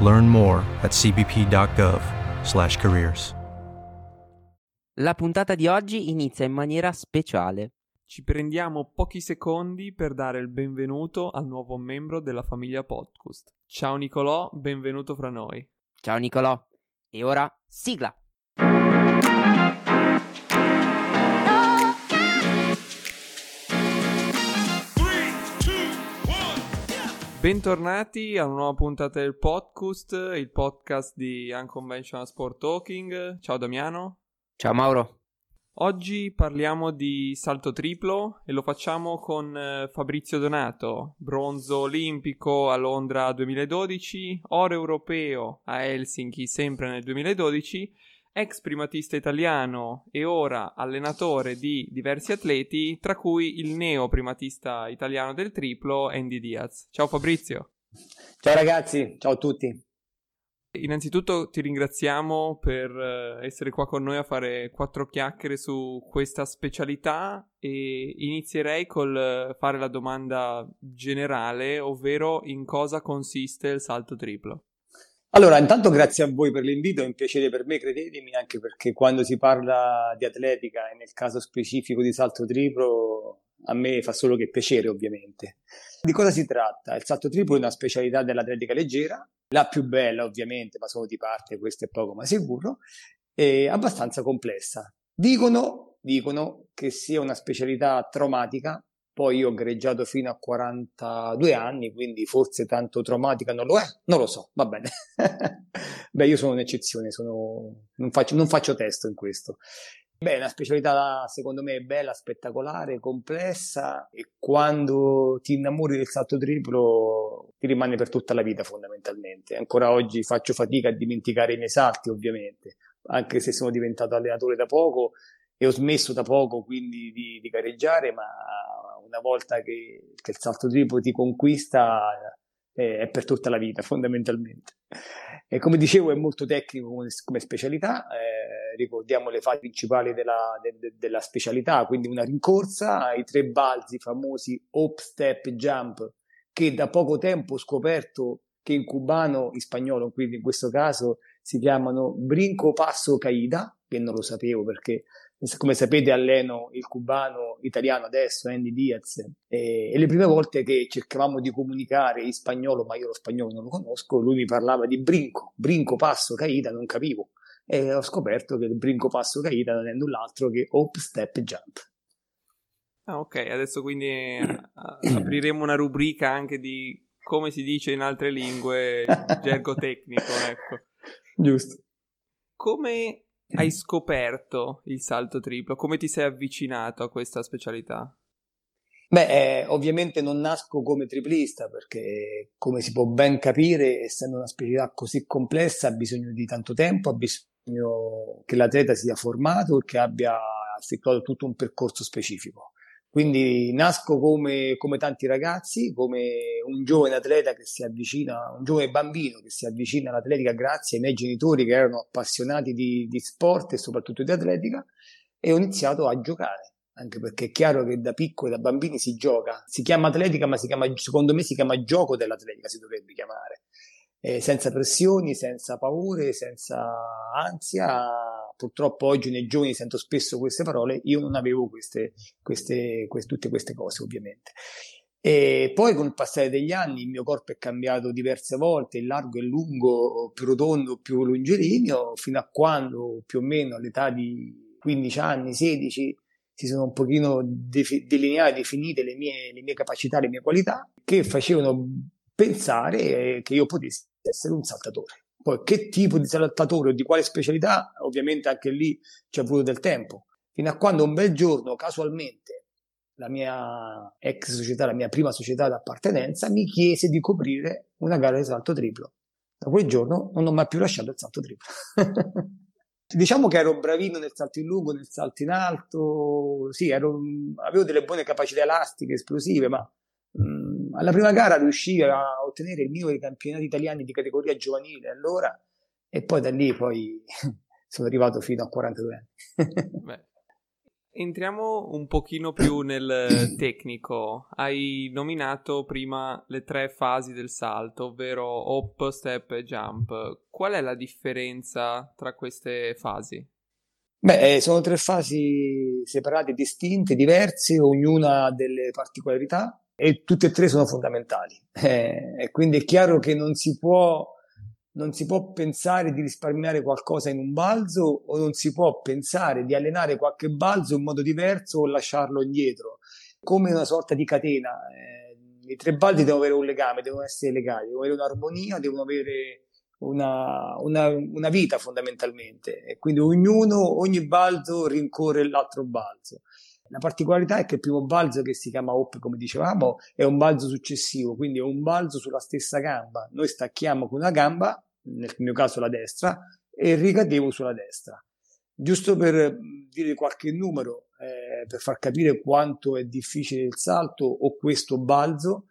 Learn more at cbp.gov/careers. La puntata di oggi inizia in maniera speciale. Ci prendiamo pochi secondi per dare il benvenuto al nuovo membro della famiglia Podcast. Ciao Nicolò, benvenuto fra noi. Ciao Nicolò. E ora sigla. Bentornati a una nuova puntata del podcast, il podcast di Unconventional Sport Talking. Ciao Damiano. Ciao Mauro. Oggi parliamo di salto triplo e lo facciamo con eh, Fabrizio Donato, bronzo olimpico a Londra 2012, oro europeo a Helsinki sempre nel 2012, ex primatista italiano e ora allenatore di diversi atleti, tra cui il neo primatista italiano del triplo Andy Diaz. Ciao Fabrizio. Ciao ragazzi, ciao a tutti. Innanzitutto ti ringraziamo per eh, essere qua con noi a fare quattro chiacchiere su questa specialità e inizierei col eh, fare la domanda generale, ovvero in cosa consiste il salto triplo. Allora, intanto grazie a voi per l'invito, è un piacere per me, credetemi, anche perché quando si parla di atletica e nel caso specifico di salto triplo, a me fa solo che piacere, ovviamente. Di cosa si tratta? Il salto triplo è una specialità dell'atletica leggera, la più bella ovviamente, ma solo di parte, questo è poco ma sicuro, è abbastanza complessa. Dicono, dicono che sia una specialità traumatica, poi io ho gareggiato fino a 42 anni, quindi forse tanto traumatica non lo è, non lo so, va bene. Beh, io sono un'eccezione, sono... Non, faccio, non faccio testo in questo. Beh, una specialità secondo me bella, spettacolare, complessa e quando ti innamori del salto triplo ti rimane per tutta la vita fondamentalmente. Ancora oggi faccio fatica a dimenticare i miei salti ovviamente, anche se sono diventato allenatore da poco e ho smesso da poco quindi di, di gareggiare, ma una volta che, che, il salto triplo ti conquista eh, è per tutta la vita fondamentalmente. E come dicevo è molto tecnico come, come specialità, eh, ricordiamo le fasi principali della, de, de, della specialità, quindi una rincorsa, i tre balzi famosi hop, step, jump, che da poco tempo ho scoperto che in cubano, in spagnolo, quindi in questo caso si chiamano brinco, passo, caída, che non lo sapevo perché come sapete alleno il cubano italiano adesso, Andy Diaz, e, e, le prime volte che cercavamo di comunicare in spagnolo, ma io lo spagnolo non lo conosco, lui mi parlava di brinco, brinco, passo, caída, non capivo. E ho scoperto che il brinco, passo, caída non è null'altro che hop, step, jump. Ah, ok, adesso quindi eh, apriremo una rubrica anche di come si dice in altre lingue, gergo tecnico, ecco. Giusto. Come hai scoperto il salto triplo? Come ti sei avvicinato a questa specialità? Beh, eh, ovviamente non nasco come triplista perché, come si può ben capire, essendo una specialità così complessa, ha bisogno di tanto tempo, ha bisogno che l'atleta sia formato e che abbia effettuato tutto un percorso specifico. Quindi nasco come, come, tanti ragazzi, come un giovane atleta che si avvicina, un giovane bambino che si avvicina all'atletica grazie ai miei genitori che erano appassionati di, di sport e soprattutto di atletica e ho iniziato a giocare. Anche perché è chiaro che da piccoli, da bambini si gioca. Si chiama atletica, ma si chiama, secondo me si chiama gioco dell'atletica, si dovrebbe chiamare. Eh, senza pressioni, senza paure, senza ansia, purtroppo oggi nei giovani sento spesso queste parole, io non avevo queste, queste, queste, tutte queste cose ovviamente. E poi con il passare degli anni il mio corpo è cambiato diverse volte, largo e lungo, più rotondo, più longilineo, fino a quando più o meno all'età di 15 anni, 16, si sono un pochino de- delineate, definite le mie, le mie capacità, le mie qualità, che facevano pensare che io potessi essere un saltatore. Poi che tipo di saltatore o di quale specialità, ovviamente anche lì ci è voluto del tempo. Fino a quando un bel giorno, casualmente, la mia ex società, la mia prima società d'appartenenza, mi chiese di coprire una gara di salto triplo. Da quel giorno non ho mai più lasciato il salto triplo. diciamo che ero bravino nel salto in lungo, nel salto in alto, sì, ero, avevo delle buone capacità elastiche, esplosive, ma alla prima gara riuscii a ottenere il mio dei campionati italiani di categoria giovanile allora e poi da lì poi sono arrivato fino a 42 anni. Beh, entriamo un pochino più nel tecnico. Hai nominato prima le tre fasi del salto, ovvero hop, step e jump. Qual è la differenza tra queste fasi? Beh, eh, sono tre fasi separate, distinte, diverse, ognuna ha delle particolarità e tutte e tre sono fondamentali. Eh, quindi è chiaro che non si, può, non si può pensare di risparmiare qualcosa in un balzo o non si può pensare di allenare qualche balzo in modo diverso o lasciarlo indietro, come una sorta di catena. Eh, I tre balzi devono avere un legame, devono essere legati, devono avere un'armonia, devono avere una, una, una, vita fondamentalmente e quindi ognuno, ogni balzo rincorre l'altro balzo. La particolarità è che il primo balzo che si chiama hop, come dicevamo, è un balzo successivo, quindi è un balzo sulla stessa gamba. Noi stacchiamo con una gamba, nel mio caso la destra, e ricadevo sulla destra. Giusto per dire qualche numero, eh, per far capire quanto è difficile il salto, ho questo balzo,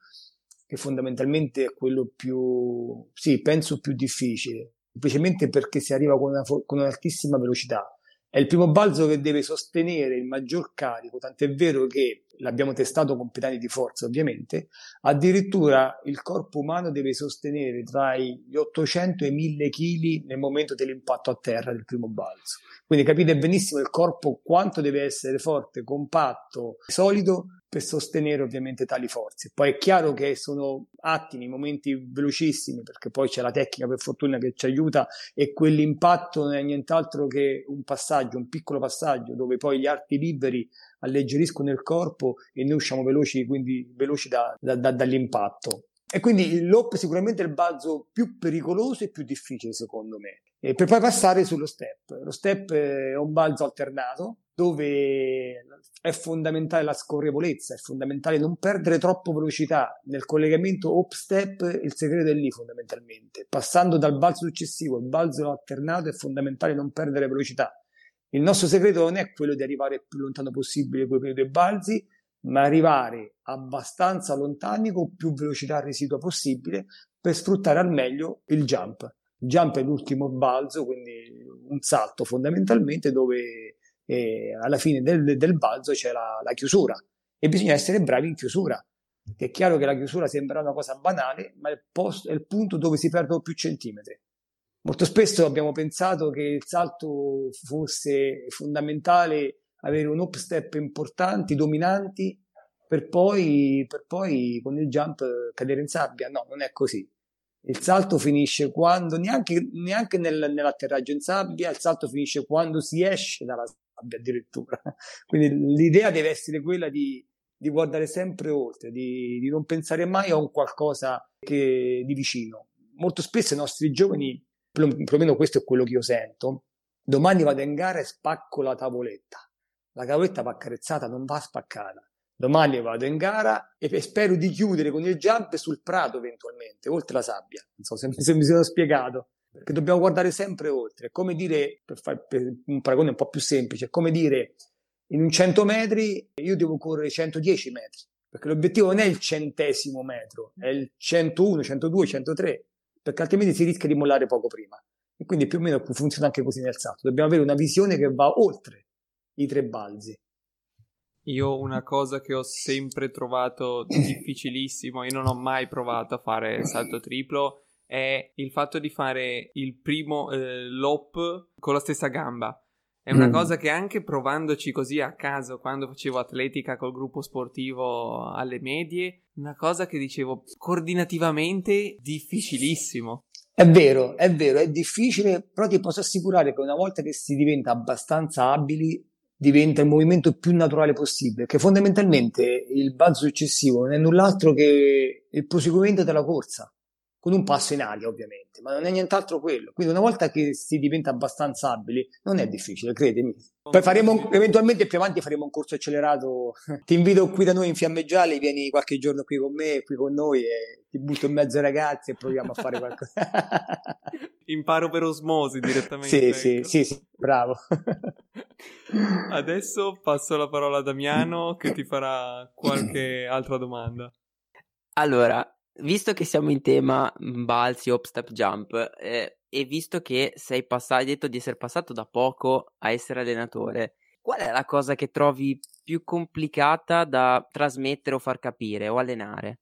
che fondamentalmente è quello più, sì, penso più difficile, semplicemente perché si arriva con, una, con un'altissima velocità è il primo balzo che deve sostenere il maggior carico, tant'è vero che l'abbiamo testato con pedali di forza ovviamente, addirittura il corpo umano deve sostenere tra gli 800 e i 1000 kg nel momento dell'impatto a terra del primo balzo. Quindi capite benissimo il corpo quanto deve essere forte, compatto, solido per sostenere ovviamente tali forze. Poi è chiaro che sono attimi, momenti velocissimi, perché poi c'è la tecnica per fortuna che ci aiuta e quell'impatto non è nient'altro che un passaggio, un piccolo passaggio dove poi gli arti liberi alleggeriscono il corpo e noi usciamo veloci, quindi veloci da, da, da, dall'impatto. E quindi l'op sicuramente è il balzo più pericoloso e più difficile secondo me. E per poi passare sullo step. Lo step è un balzo alternato dove è fondamentale la scorrevolezza, è fondamentale non perdere troppo velocità nel collegamento hop step, il segreto è lì fondamentalmente. Passando dal balzo successivo al balzo alternato è fondamentale non perdere velocità. Il nostro segreto non è quello di arrivare più lontano possibile con i due balzi, ma arrivare abbastanza lontani con più velocità residua possibile per sfruttare al meglio il jump. Il jump è l'ultimo balzo, quindi un salto fondamentalmente dove eh, alla fine del, del, balzo c'è la, la chiusura e bisogna essere bravi in chiusura. È chiaro che la chiusura sembra una cosa banale, ma è il, posto, è il punto dove si perdono più centimetri. Molto spesso abbiamo pensato che il salto fosse fondamentale avere un up step importanti, dominanti, per poi, per poi con il jump cadere in sabbia. No, non è così. Il salto finisce quando, neanche, neanche nel, nell'atterraggio in sabbia, il salto finisce quando si esce dalla sabbia addirittura. Quindi l'idea deve essere quella di, di guardare sempre oltre, di, di, non pensare mai a un qualcosa che, di vicino. Molto spesso i nostri giovani, perlomeno questo è quello che io sento, domani vado in gara e spacco la tavoletta la cavoletta va accarezzata, non va spaccata. Domani vado in gara e spero di chiudere con il jump sul prato eventualmente, oltre la sabbia. Non so se, se mi sono spiegato. Perché dobbiamo guardare sempre oltre. È come dire, per fare un paragone un po' più semplice, è come dire in un 100 metri io devo correre 110 metri, perché l'obiettivo non è il centesimo metro, è il 101, 102, 103, perché altrimenti si rischia di mollare poco prima. E quindi più o meno funziona anche così nel salto. Dobbiamo avere una visione che va oltre i tre balzi. Io una cosa che ho sempre trovato difficilissimo, io non ho mai provato a fare salto triplo, è il fatto di fare il primo eh, lop con la stessa gamba. È una mm. cosa che anche provandoci così a caso quando facevo atletica col gruppo sportivo alle medie, una cosa che dicevo coordinativamente difficilissimo. È vero, è vero, è difficile, però ti posso assicurare che una volta che si diventa abbastanza abili, diventa il movimento più naturale possibile, che fondamentalmente il balzo successivo non è null'altro che il proseguimento della corsa con un passo in aria ovviamente, ma non è nient'altro quello. Quindi una volta che si diventa abbastanza abili, non è difficile, credimi. Poi faremo, eventualmente più avanti faremo un corso accelerato. Ti invito qui da noi in Fiammeggiale, vieni qualche giorno qui con me, qui con noi e ti butto in mezzo ai ragazzi e proviamo a fare qualcosa. Imparo per osmosi direttamente. Sì, ecco. sì, sì, sì, bravo. Adesso passo la parola a Damiano che ti farà qualche altra domanda. Allora, visto che siamo in tema balzi, hop, step, jump, eh, e visto che sei passato, hai detto di essere passato da poco a essere allenatore, qual è la cosa che trovi più complicata da trasmettere o far capire o allenare?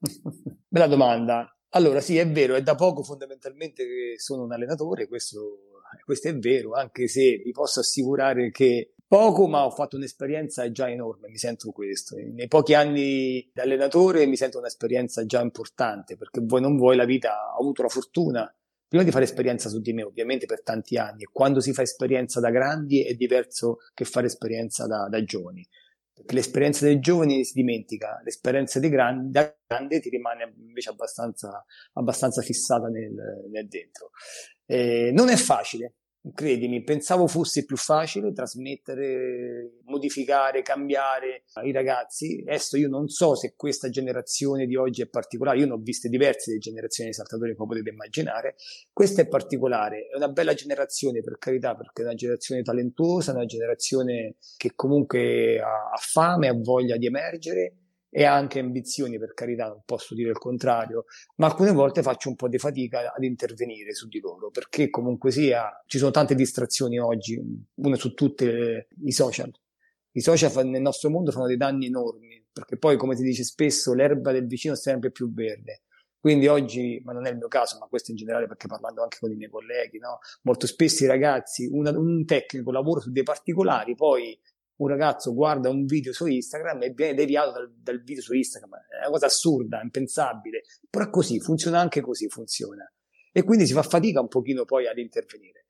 Bella domanda. Allora, sì, è vero, è da poco fondamentalmente che sono un allenatore, questo, questo è vero, anche se vi posso assicurare che poco, ma ho fatto un'esperienza già enorme, mi sento questo. Nei pochi anni da allenatore mi sento un'esperienza già importante, perché vuoi non vuoi la vita, ho avuto la fortuna prima di fare esperienza su di me, ovviamente per tanti anni, e quando si fa esperienza da grandi è diverso che fare esperienza da, da giovani. Perché l'esperienza dei giovani si dimentica, l'esperienza dei grandi, da grande ti rimane invece abbastanza, abbastanza fissata nel, nel dentro. Eh, non è facile, Credimi, pensavo fosse più facile trasmettere, modificare, cambiare ai ragazzi. Adesso io non so se questa generazione di oggi è particolare, io ne ho viste diverse di generazioni di saltatori come potete immaginare. Questa è particolare, è una bella generazione per carità, perché è una generazione talentuosa, una generazione che comunque ha, ha fame, ha voglia di emergere e anche ambizioni, per carità, non posso dire il contrario, ma alcune volte faccio un po' di fatica ad intervenire su di loro, perché comunque sia, ci sono tante distrazioni oggi, una su tutte i social. I social nel nostro mondo fanno dei danni enormi, perché poi, come si dice spesso, l'erba del vicino è sempre più verde. Quindi oggi, ma non è il mio caso, ma questo in generale perché parlando anche con i miei colleghi, no? molto spesso i ragazzi, una, un tecnico lavora su dei particolari, poi un ragazzo guarda un video su Instagram e viene deviato dal, dal, video su Instagram. È una cosa assurda, impensabile. Però è così, funziona anche così, funziona. E quindi si fa fatica un pochino poi ad intervenire.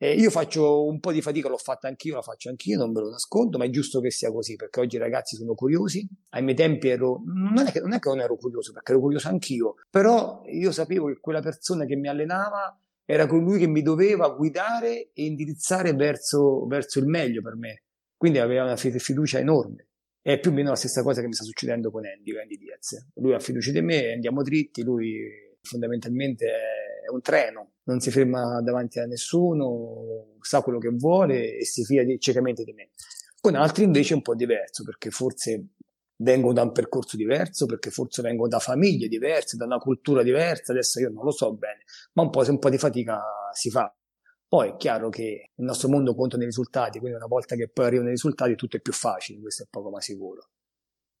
Eh, io faccio un po' di fatica, l'ho fatta anch'io, la faccio anch'io, non ve lo nascondo, ma è giusto che sia così, perché oggi i ragazzi sono curiosi. Ai miei tempi ero, non è che non, è che non ero curioso, perché ero curioso anch'io, però io sapevo che quella persona che mi allenava era colui che mi doveva guidare e indirizzare verso, verso il meglio per me quindi aveva una fiducia enorme. È più o meno la stessa cosa che mi sta succedendo con Andy, Andy Diaz. Lui ha fiducia di me, andiamo dritti, lui fondamentalmente è un treno, non si ferma davanti a nessuno, sa quello che vuole e si fida ciecamente di me. Con altri invece è un po' diverso, perché forse vengono da un percorso diverso, perché forse vengono da famiglie diverse, da una cultura diversa, adesso io non lo so bene, ma un po', un po' di fatica si fa. Poi è chiaro che il nostro mondo conta nei risultati, quindi una volta che poi arrivano i risultati tutto è più facile, questo è poco ma sicuro.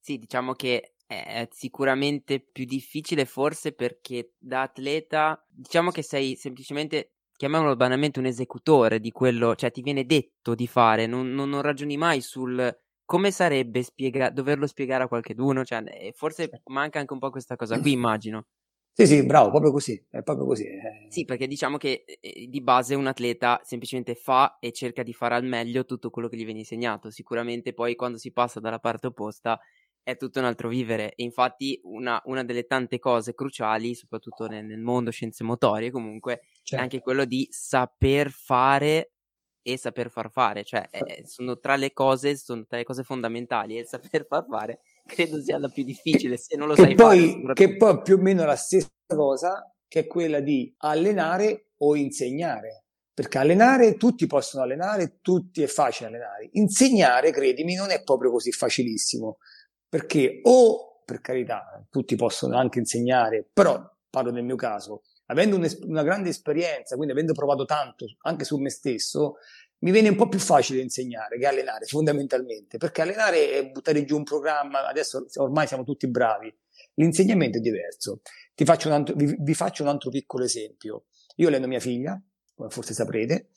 Sì, diciamo che è sicuramente più difficile forse perché da atleta diciamo che sei semplicemente chiamiamolo banalmente un esecutore di quello, cioè ti viene detto di fare, non, non, non ragioni mai sul come sarebbe spiega- doverlo spiegare a qualcheduno, cioè forse manca anche un po' questa cosa qui, immagino. Sì, sì, bravo, proprio così, è proprio così. Eh. Sì, perché diciamo che eh, di base un atleta semplicemente fa e cerca di fare al meglio tutto quello che gli viene insegnato. Sicuramente poi quando si passa dalla parte opposta è tutto un altro vivere. E infatti una, una delle tante cose cruciali, soprattutto nel, nel mondo scienze motorie, comunque, certo. è anche quello di saper fare e saper far fare. Cioè, eh, sono tra le cose, sono tra le cose fondamentali e il saper far fare credo sia la più difficile se non lo che sai poi, fare. Che poi più o meno la stessa cosa che è quella di allenare o insegnare. Perché allenare, tutti possono allenare, tutti è facile allenare. Insegnare, credimi, non è proprio così facilissimo. Perché o, per carità, tutti possono anche insegnare, però parlo del mio caso, avendo una grande esperienza, quindi avendo provato tanto anche su me stesso, mi viene un po' più facile insegnare che allenare, fondamentalmente, perché allenare è buttare giù un programma, adesso ormai siamo tutti bravi, l'insegnamento è diverso. Faccio altro, vi, vi faccio un altro piccolo esempio. Io alleno mia figlia, come forse saprete.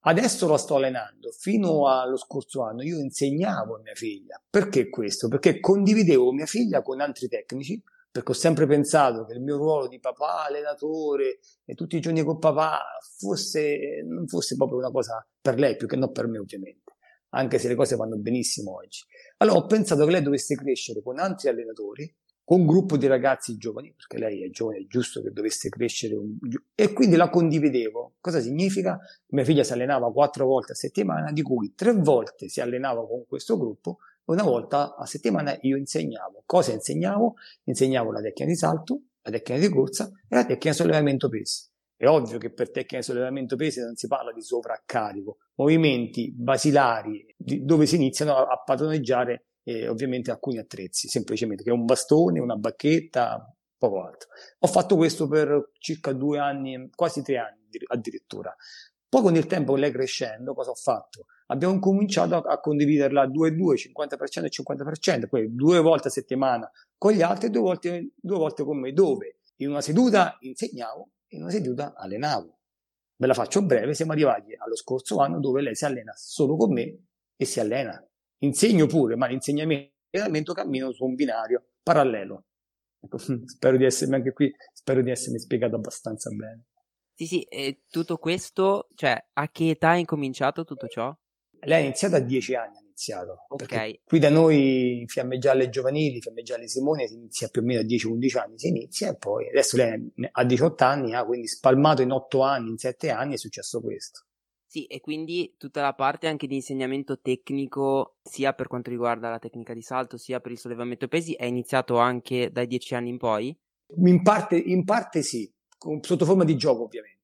Adesso la sto allenando. Fino allo scorso anno io insegnavo a mia figlia. Perché questo? Perché condividevo mia figlia con altri tecnici, perché ho sempre pensato che il mio ruolo di papà, allenatore e tutti i giorni con papà fosse, non fosse proprio una cosa per lei, più che non per me ovviamente, anche se le cose vanno benissimo oggi. Allora ho pensato che lei dovesse crescere con altri allenatori con un gruppo di ragazzi giovani, perché lei è giovane, è giusto che dovesse crescere, un... e quindi la condividevo. Cosa significa? Mia figlia si allenava quattro volte a settimana, di cui tre volte si allenava con questo gruppo, una volta a settimana io insegnavo. Cosa insegnavo? Insegnavo la tecnica di salto, la tecnica di corsa e la tecnica di sollevamento pesi. È ovvio che per tecnica di sollevamento pesi non si parla di sovraccarico, movimenti basilari dove si iniziano a padroneggiare e ovviamente alcuni attrezzi, semplicemente che è un bastone, una bacchetta, poco altro. Ho fatto questo per circa due anni, quasi tre anni addirittura. Poi con il tempo, lei crescendo, cosa ho fatto? Abbiamo cominciato a, a condividerla 2 e 2, 50% e 50%, poi due volte a settimana con gli altri e due volte, due volte con me, dove in una seduta insegnavo, in una seduta allenavo. Ve la faccio breve, siamo arrivati allo scorso anno dove lei si allena solo con me e si allena insegno pure, ma l'insegnamento e camminano su un binario parallelo. Spero di essermi anche qui, spero di essermi spiegato abbastanza bene. Sì, sì, e tutto questo, cioè, a che età hai incominciato tutto ciò? Lei ha iniziato a 10 anni, ha iniziato. Ok. Qui da noi, fiamme gialle giovanili, fiamme gialle Simone, si inizia più o meno a 10-11 anni, si inizia e poi, adesso lei ha 18 anni, ha quindi spalmato in 8 anni, in 7 anni è successo questo. Sì, e quindi tutta la parte anche di insegnamento tecnico, sia per quanto riguarda la tecnica di salto, sia per il sollevamento pesi, è iniziato anche dai dieci anni in poi? In parte, in parte sì, sotto forma di gioco ovviamente.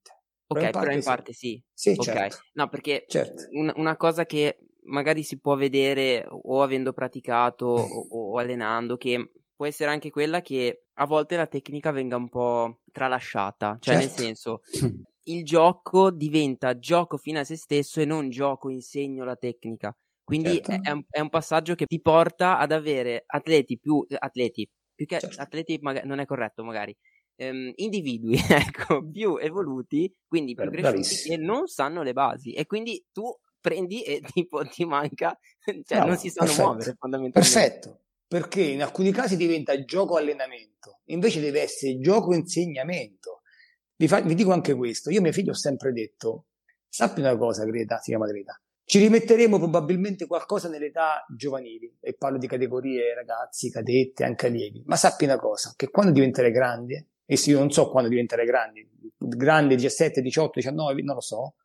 Ok, però in parte, però in parte sì. Sì, okay. certo. No, perché certo. una, una, cosa che magari si può vedere o avendo praticato o, o allenando, che può essere anche quella che a volte la tecnica venga un po' tralasciata, cioè certo. nel senso il gioco diventa gioco fine a se stesso e non gioco insegno la tecnica. Quindi certo. è, un, è, un, passaggio che ti porta ad avere atleti più atleti, più che certo. atleti magari, non è corretto magari. Um, individui ecco, più evoluti, quindi più cresciuti, che non sanno le basi. E quindi tu prendi e tipo ti manca, cioè no, non si sanno perfetto. muovere fondamentalmente. Perfetto, perché in alcuni casi diventa gioco allenamento, invece deve essere gioco insegnamento vi, fa, vi dico anche questo, io a mio figlio ho sempre detto, sappi una cosa Greta, si chiama Greta, ci rimetteremo probabilmente qualcosa nell'età giovanili, e parlo di categorie ragazzi, cadette, anche allievi, ma sappi una cosa, che quando diventerai grande, e se io non so quando diventerai grandi, grande 17, 18, 19, non lo so,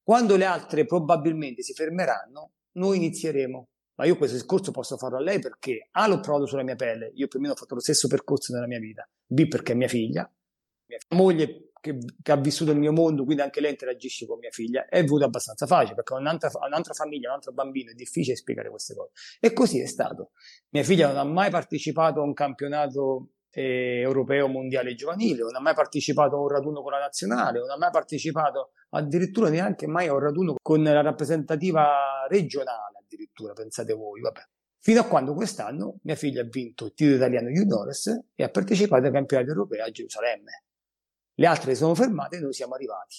quando le altre probabilmente si fermeranno, noi inizieremo. Ma io questo discorso posso farlo a lei perché A l'ho provato sulla mia pelle, io più o meno ho fatto lo stesso percorso nella mia vita, B perché è mia figlia, mia moglie che, che, ha vissuto il mio mondo, quindi anche lei interagisce con mia figlia, è venuto abbastanza facile perché un'altra, un'altra famiglia, un altro bambino è difficile spiegare queste cose. E così è stato. Mia figlia non ha mai partecipato a un campionato eh, europeo mondiale giovanile, non ha mai partecipato a un raduno con la nazionale, non ha mai partecipato addirittura neanche mai a un raduno con la rappresentativa regionale, addirittura, pensate voi, vabbè. Fino a quando quest'anno mia figlia ha vinto il titolo italiano juniores e ha partecipato ai campionati europei a Gerusalemme le altre si sono fermate e noi siamo arrivati.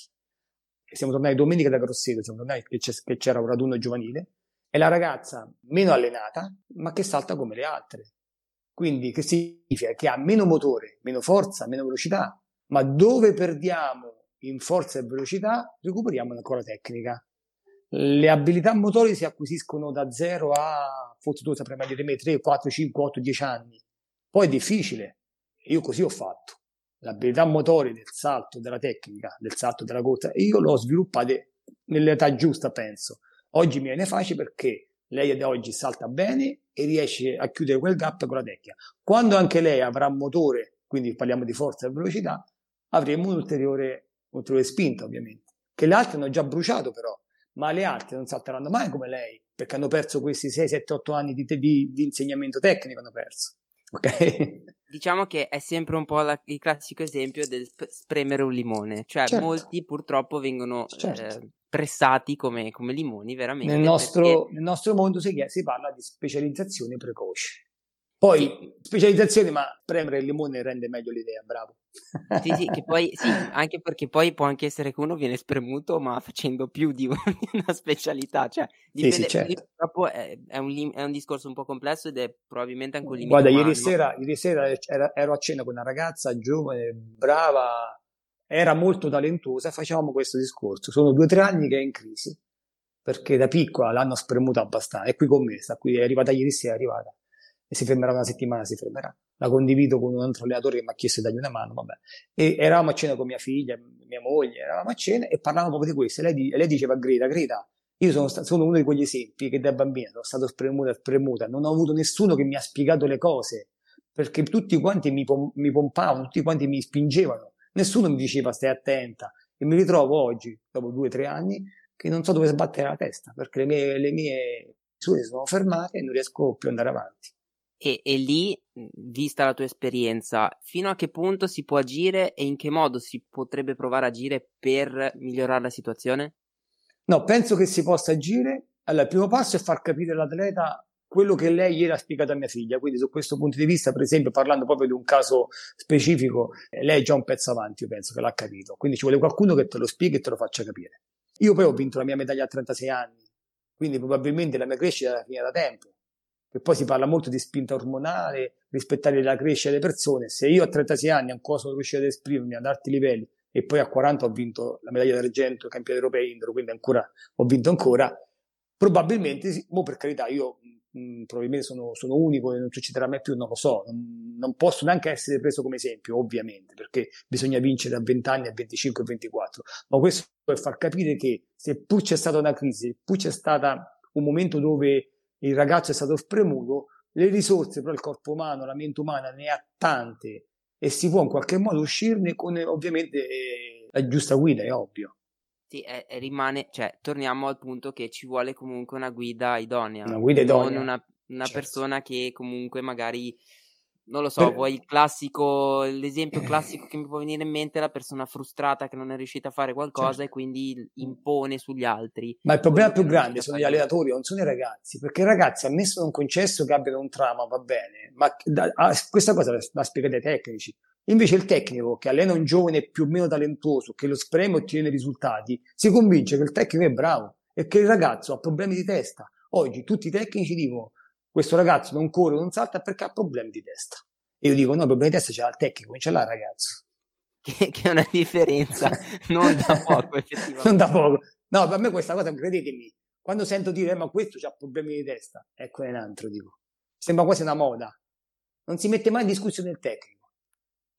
E siamo tornati domenica da Grosseto, siamo tornati che c'era un raduno giovanile, è la ragazza meno allenata, ma che salta come le altre. Quindi che significa? Che ha meno motore, meno forza, meno velocità, ma dove perdiamo in forza e velocità, recuperiamo ancora tecnica. Le abilità motori si acquisiscono da 0 a, forse tu saprai meglio di me, 3, 4, 5, 8, 10 anni. Poi è difficile. Io così ho fatto l'abilità motoria del salto, della tecnica, del salto, della corsa, io l'ho sviluppata nell'età giusta, penso. Oggi mi viene facile perché lei ad oggi salta bene e riesce a chiudere quel gap con la tecnica. Quando anche lei avrà motore, quindi parliamo di forza e velocità, avremo un'ulteriore, un'ulteriore spinta, ovviamente. che le altre hanno già bruciato però, ma le altre non salteranno mai come lei, perché hanno perso questi 6, 7, 8 anni di, di, di insegnamento tecnico, hanno perso. Ok? Diciamo che è sempre un po' la, il classico esempio del spremere un limone, cioè certo. molti purtroppo vengono certo. eh, pressati come, come, limoni veramente. Nel nostro, perché... nel nostro mondo si, si, parla di specializzazione precoce. Poi sì. specializzazione, ma premere il limone rende meglio l'idea, bravo. Sì, sì, che poi, sì, anche perché poi può anche essere che uno viene spremuto, ma facendo più di una specialità. Cioè, dipende, sì, sì, certo. purtroppo è, è, un, è, un, discorso un po' complesso ed è probabilmente anche un limite. Guarda, umano. ieri sera, ieri sera era, ero a cena con una ragazza giovane, brava, era molto talentuosa, facevamo questo discorso. Sono due o tre anni che è in crisi, perché da piccola l'hanno spremuta abbastanza. È qui con me, sta qui, è arrivata ieri sera, è arrivata e si fermerà una settimana, si fermerà. La condivido con un altro allenatore che mi ha chiesto di dargli una mano, vabbè. E eravamo a cena con mia figlia, mia moglie, eravamo a cena e parlavamo proprio di questo. E lei, lei diceva Greta, Greta, io sono, sta- sono, uno di quegli esempi che da bambina sono stato spremuta, spremuta, non ho avuto nessuno che mi ha spiegato le cose, perché tutti quanti mi, pom- mi pompavano, tutti quanti mi spingevano, nessuno mi diceva stai attenta. E mi ritrovo oggi, dopo due o tre anni, che non so dove sbattere la testa, perché le mie, le mie misure sono fermate e non riesco più ad andare avanti. E, e, lì, vista la tua esperienza, fino a che punto si può agire e in che modo si potrebbe provare a agire per migliorare la situazione? No, penso che si possa agire. Allora, il primo passo è far capire all'atleta quello che lei ieri ha spiegato a mia figlia. Quindi, su questo punto di vista, per esempio, parlando proprio di un caso specifico, lei è già un pezzo avanti, io penso che l'ha capito. Quindi ci vuole qualcuno che te lo spieghi e te lo faccia capire. Io poi ho vinto la mia medaglia a 36 anni, quindi probabilmente la mia crescita era finita da tempo che poi si parla molto di spinta ormonale, rispettare la crescita delle persone. Se io a 36 anni ancora sono riuscito ad esprimermi ad alti livelli e poi a 40 ho vinto la medaglia d'argento ai campioni europei indoor, quindi ancora ho vinto ancora, probabilmente, mo per carità, io mm, probabilmente sono, sono, unico e non succederà mai più, non lo so, non, non, posso neanche essere preso come esempio, ovviamente, perché bisogna vincere a 20 anni, a 25 e 24, ma questo per far capire che seppur c'è stata una crisi, seppur c'è stato un momento dove il ragazzo è stato spremuto, le risorse però il corpo umano, la mente umana ne ha tante e si può in qualche modo uscirne con ovviamente eh, la giusta guida, è ovvio. Sì, è, è rimane, cioè, torniamo al punto che ci vuole comunque una guida idonea. Una guida idonea. Non una, una certo. persona che comunque magari non lo so, per... vuoi il classico, l'esempio classico che mi può venire in mente è la persona frustrata che non è riuscita a fare qualcosa certo. e quindi impone sugli altri. Ma il problema più grande sono gli allenatori, non sono i ragazzi, perché i ragazzi, ammesso non concesso che abbiano un trauma, va bene, ma da, ah, questa cosa la, la spiegate ai tecnici. Invece il tecnico che allena un giovane più o meno talentuoso, che lo spreme e ottiene risultati, si convince che il tecnico è bravo e che il ragazzo ha problemi di testa. Oggi tutti i tecnici dicono questo ragazzo non corre, non salta perché ha problemi di testa. E io dico, no, problemi di testa ce l'ha il tecnico, non ce l'ha il ragazzo. Che, che è una differenza non da poco, effettivamente. non da poco. No, per me questa cosa, credetemi, quando sento dire, eh, ma questo ha problemi di testa, ecco è un altro, dico. Sembra quasi una moda. Non si mette mai in discussione il tecnico.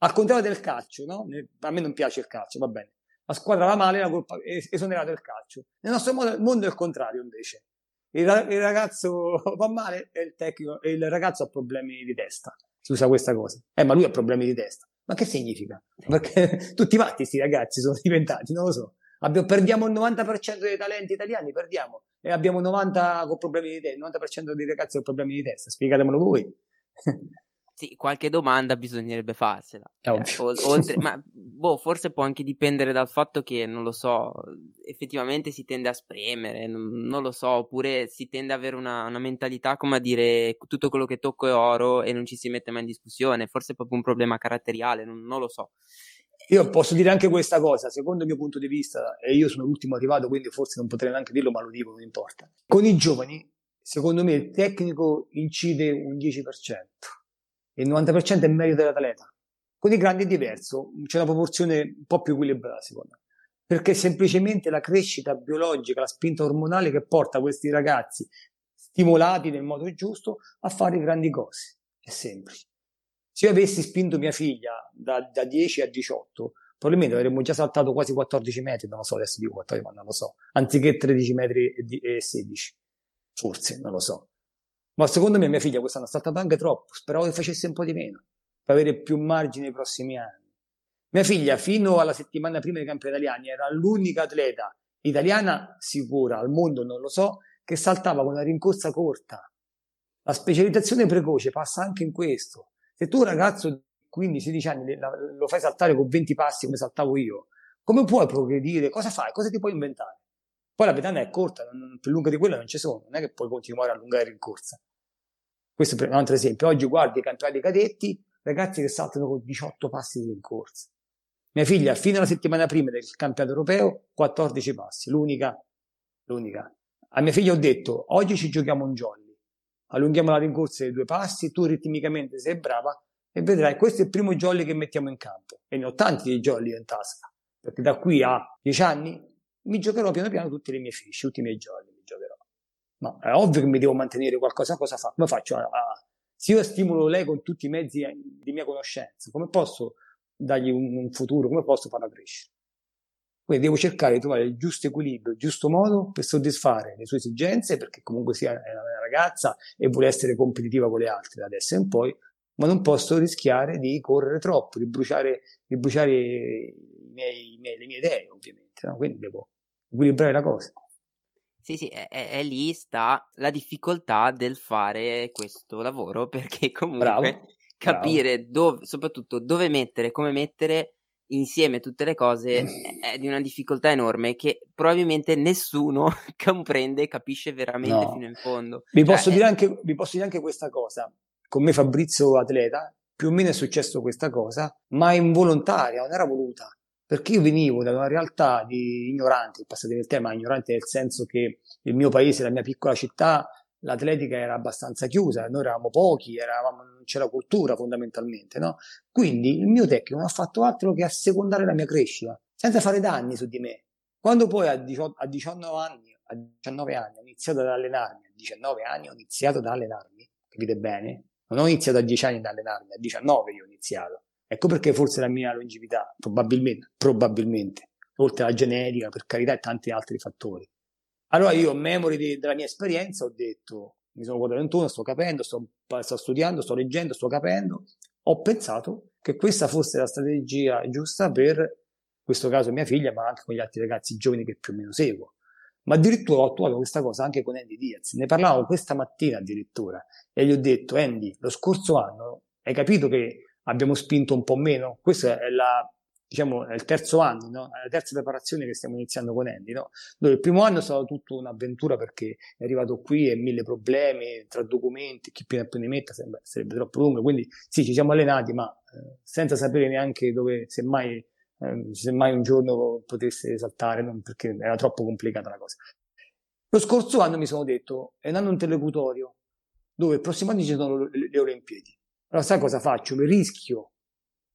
Al contrario del calcio, no? A me non piace il calcio, va bene. La squadra va male, la colpa è esonerata del calcio. Nel nostro mondo è il contrario, invece il, il ragazzo va male e il tecnico e il ragazzo ha problemi di testa. Si usa questa cosa. Eh, ma lui ha problemi di testa. Ma che significa? Perché tutti matti questi ragazzi sono diventati, non lo so. Abbiamo, perdiamo il 90% dei talenti italiani, perdiamo. E abbiamo 90 con problemi di testa, il 90% dei ragazzi con problemi di testa. Spiegatemelo voi. Sì, qualche domanda bisognerebbe farsela. Cioè, oltre, ma boh, forse può anche dipendere dal fatto che, non lo so, effettivamente si tende a spremere, non, non lo so, oppure si tende ad avere una, una, mentalità come a dire tutto quello che tocco è oro e non ci si mette mai in discussione. Forse è proprio un problema caratteriale, non, non lo so. Io posso dire anche questa cosa, secondo il mio punto di vista, e io sono l'ultimo arrivato, quindi forse non potrei neanche dirlo, ma lo dico, non importa. Con i giovani, secondo me, il tecnico incide un 10% il 90% è merito dell'atleta. Con i grandi è diverso, c'è una proporzione un po' più equilibrata secondo me, perché semplicemente la crescita biologica, la spinta ormonale che porta questi ragazzi stimolati nel modo giusto a fare grandi cose. È semplice. Se io avessi spinto mia figlia da, da 10 a 18, probabilmente avremmo già saltato quasi 14 metri, non lo so, adesso dico 14, ma non lo so, anziché 13 metri e 16, forse, non lo so. Ma secondo me mia figlia quest'anno ha saltato anche troppo, speravo che facesse un po' di meno, per avere più margine nei prossimi anni. Mia figlia, fino alla settimana prima dei campioni italiani, era l'unica atleta italiana sicura al mondo, non lo so, che saltava con una rincorsa corta. La specializzazione precoce passa anche in questo. Se tu, ragazzo di 15-16 anni, lo fai saltare con 20 passi come saltavo io, come puoi progredire? Cosa fai? Cosa ti puoi inventare? Poi la pedana è corta, più lunga di quella non ci sono, non è che puoi continuare a allungare in corsa. Questo è un altro esempio. Oggi guardi i campionati cadetti, ragazzi che saltano con 18 passi di rincorsa. Mia figlia, fino alla settimana prima del campionato europeo, 14 passi, l'unica, l'unica. A mia figlia ho detto, oggi ci giochiamo un jolly, allunghiamo la rincorsa di due passi, tu ritmicamente sei brava e vedrai, questo è il primo jolly che mettiamo in campo. E ne ho tanti di jolly in tasca, perché da qui a 10 anni mi giocherò piano piano tutti i miei finisci, tutti i miei jolly. Ma è ovvio che mi devo mantenere qualcosa, cosa fa? Come faccio a, se io stimolo lei con tutti i mezzi di mia conoscenza, come posso dargli un, un futuro, come posso farla crescere? Quindi devo cercare di trovare il giusto equilibrio, il giusto modo per soddisfare le sue esigenze, perché comunque sia una ragazza e vuole essere competitiva con le altre da adesso in poi, ma non posso rischiare di correre troppo, di bruciare, di bruciare miei, miei, le mie idee, ovviamente. No? Quindi devo equilibrare la cosa. Sì, sì, è, è, lì sta la difficoltà del fare questo lavoro, perché comunque Bravo capire dove, soprattutto dove mettere, come mettere insieme tutte le cose è di una difficoltà enorme che probabilmente nessuno comprende e capisce veramente no. fino in fondo. Vi, cioè, posso è... anche, vi posso dire anche questa cosa. Con me Fabrizio atleta, più o meno è successo questa cosa, ma involontaria, non era voluta. Perché io venivo da una realtà di ignoranti, passate del tema, ignoranti nel senso che il mio paese, la mia piccola città, l'atletica era abbastanza chiusa, noi eravamo pochi, eravamo, non c'era cultura fondamentalmente, no? Quindi il mio tecnico non ha fatto altro che assecondare la mia crescita, senza fare danni su di me. Quando poi a, 18, a 19 anni, a 19 anni ho iniziato ad allenarmi, a 19 anni ho iniziato ad allenarmi, capite bene? Non ho iniziato a 10 anni ad allenarmi, a 19 io ho iniziato. Ecco perché forse la mia longevità, probabilmente, probabilmente, oltre alla genetica, per carità, e tanti altri fattori. Allora io, memory di, della mia esperienza, ho detto, mi sono guardato intorno, sto capendo, sto, sto studiando, sto leggendo, sto capendo, ho pensato che questa fosse la strategia giusta per, in questo caso, mia figlia, ma anche con gli altri ragazzi giovani che più o meno seguo. Ma addirittura ho attuato questa cosa anche con Andy Diaz. Ne parlavo questa mattina addirittura e gli ho detto, Andy, lo scorso anno hai capito che abbiamo spinto un po' meno? Questa è la diciamo, il terzo anno, no? la terza preparazione che stiamo iniziando con Andy, no? Dove il primo anno è stato tutta un'avventura perché è arrivato qui e mille problemi tra documenti, chi più ne metta sarebbe, sarebbe troppo lungo, quindi sì, ci siamo allenati, ma eh, senza sapere neanche dove, semmai, eh, semmai un giorno potesse saltare, non, perché era troppo complicata la cosa. Lo scorso anno mi sono detto, è un anno interlocutorio, dove il prossimo anno ci sono le, le Olimpiadi. Allora sai cosa faccio? Mi rischio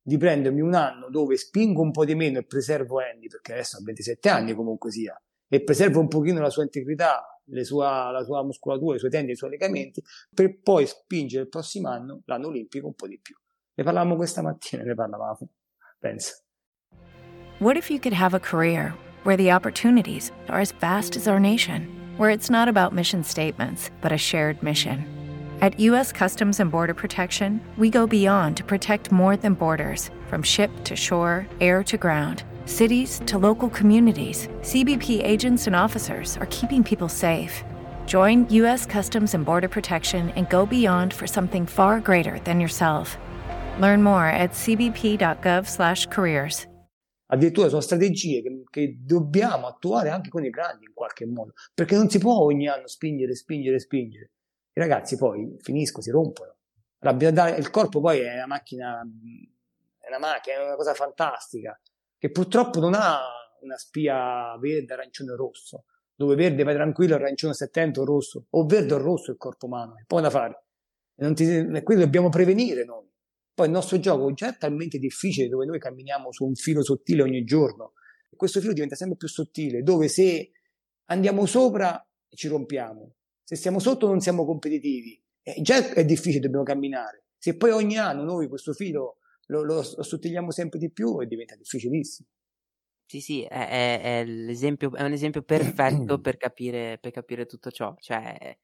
di prendermi un anno dove spingo un po' di meno e preservo Andy, perché adesso ha 27 anni comunque sia, e preservo un pochino la sua integrità, sua, la sua muscolatura, i suoi tendini, i suoi legamenti, per poi spingere il prossimo anno, l'anno olimpico, un po' di più. Ne parlavamo questa mattina, ne parlavamo, penso. What if you could have a career where the opportunities are as vast as our nation, where it's not about mission statements, but a shared mission? At U.S. Customs and Border Protection, we go beyond to protect more than borders from ship to shore, air to ground, cities to local communities. CBP agents and officers are keeping people safe. Join U.S. Customs and Border Protection and go beyond for something far greater than yourself. Learn more at cbp.gov/careers. Addirittura sono strategie che, che dobbiamo attuare anche con i grandi in qualche modo, perché non si può ogni anno spingere, spingere, spingere. I ragazzi poi finiscono, si rompono. Il corpo poi è una macchina, è una macchina, è una cosa fantastica, che purtroppo non ha una spia verde, arancione o rosso, dove verde vai tranquillo, arancione si attento, rosso, o verde o rosso il corpo umano, è poi da fare. E, ti, e quello dobbiamo prevenire noi. Poi il nostro gioco già è talmente difficile dove noi camminiamo su un filo sottile ogni giorno. E questo filo diventa sempre più sottile, dove se andiamo sopra ci rompiamo, se siamo sotto non siamo competitivi. Eh, già è difficile, dobbiamo camminare. Se poi ogni anno noi questo filo lo, lo, lo sottigliamo sempre di più, diventa difficilissimo. Sì, sì, è, è, è, è un esempio perfetto per capire, per capire, tutto ciò. Cioè,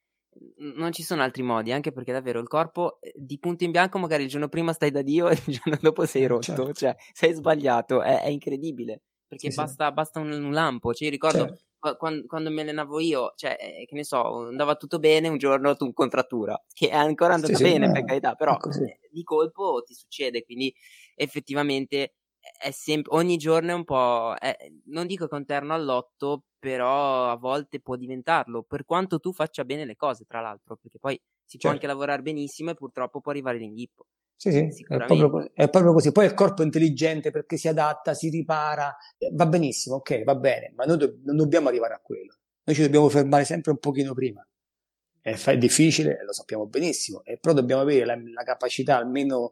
non ci sono altri modi, anche perché davvero il corpo eh, di punto in bianco magari il giorno prima stai da Dio e il giorno dopo sei rotto, certo. cioè sei sbagliato, è, è incredibile, perché sì, basta, sì. basta un, un, lampo, cioè io ricordo certo. Quando, quando, mi allenavo io, cioè eh, che ne so, andava tutto bene, un giorno tu contrattura, che è ancora andata sì, bene per carità, però eh, di colpo ti succede, quindi effettivamente è sempre, ogni giorno è un po', è, non dico che è un terno all'otto, però a volte può diventarlo, per quanto tu faccia bene le cose, tra l'altro, perché poi si certo. può anche lavorare benissimo e purtroppo può arrivare l'inghippo. Sì, sì, è proprio, è proprio, così. Poi il corpo è intelligente perché si adatta, si ripara, eh, va benissimo, ok, va bene, ma noi do- non dobbiamo arrivare a quello. Noi ci dobbiamo fermare sempre un pochino prima. È, è difficile, lo sappiamo benissimo, però dobbiamo avere la, la capacità almeno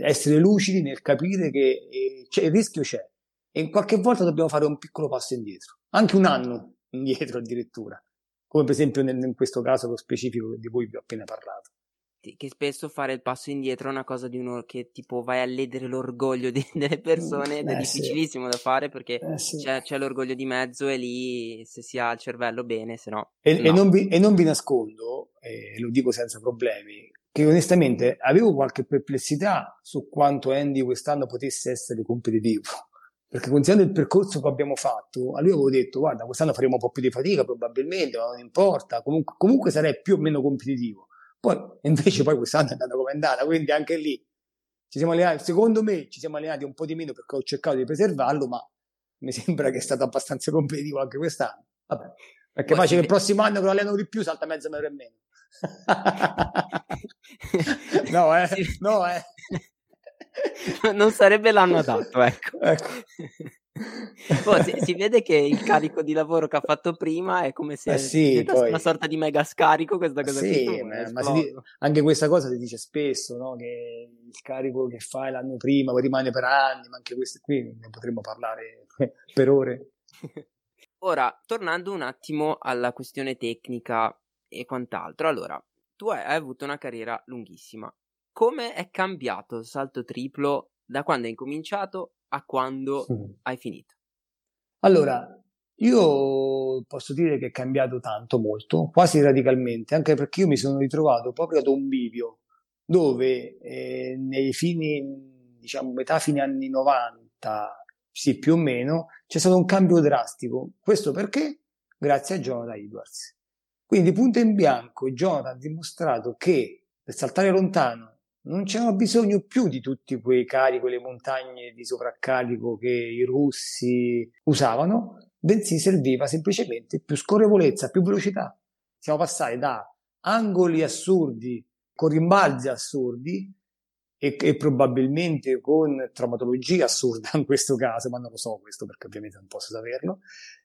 essere lucidi nel capire che eh, il rischio c'è e in qualche volta dobbiamo fare un piccolo passo indietro, anche un anno indietro addirittura, come per esempio nel, in questo caso specifico di cui vi ho appena parlato. Che spesso fare il passo indietro è una cosa di uno che tipo vai a ledere l'orgoglio di, delle persone ed eh, è difficilissimo sì. da fare perché eh, sì. c'è, c'è, l'orgoglio di mezzo e lì se si ha il cervello bene, se no. E, no. e, non, vi, e non vi nascondo, e lo dico senza problemi, che onestamente avevo qualche perplessità su quanto Andy quest'anno potesse essere competitivo. Perché considerando il percorso che abbiamo fatto, a lui avevo detto, guarda, quest'anno faremo un po' più di fatica probabilmente, ma non importa, comunque, comunque sarei più o meno competitivo. Poi, invece, poi quest'anno è andata come è andata, quindi anche lì ci siamo allenati, secondo me ci siamo allenati un po' di meno perché ho cercato di preservarlo, ma mi sembra che è stato abbastanza competitivo anche quest'anno. Vabbè, perché facile che il prossimo anno che lo alleno di più salta mezzo metro e meno. no, eh, no, eh. non sarebbe l'anno adatto, ecco. ecco. Poi si, si, vede che il carico di lavoro che ha fatto prima è come se eh sì, poi... una sorta di mega scarico questa cosa sì, qui, ma, ma si, anche questa cosa si dice spesso no? che il carico che fai l'anno prima poi rimane per anni ma anche questo qui ne potremmo parlare per ore ora tornando un attimo alla questione tecnica e quant'altro. Allora, tu hai, hai avuto una carriera lunghissima. Come è cambiato il salto triplo da quando hai incominciato a quando mm. hai finito? Allora, io posso dire che è cambiato tanto, molto, quasi radicalmente, anche perché io mi sono ritrovato proprio ad un bivio dove eh, nei fini, diciamo, metà fine anni 90, sì, più o meno, c'è stato un cambio drastico. Questo perché? Grazie a Jonathan Edwards. Quindi punto in bianco Jonathan ha dimostrato che per saltare lontano non c'era bisogno più di tutti quei carichi, quelle montagne di sovraccarico che i russi usavano, bensì serviva semplicemente più scorrevolezza, più velocità. Siamo passati da angoli assurdi, con rimbalzi assurdi e, e, probabilmente con traumatologia assurda in questo caso, ma non lo so questo perché ovviamente non posso saperlo,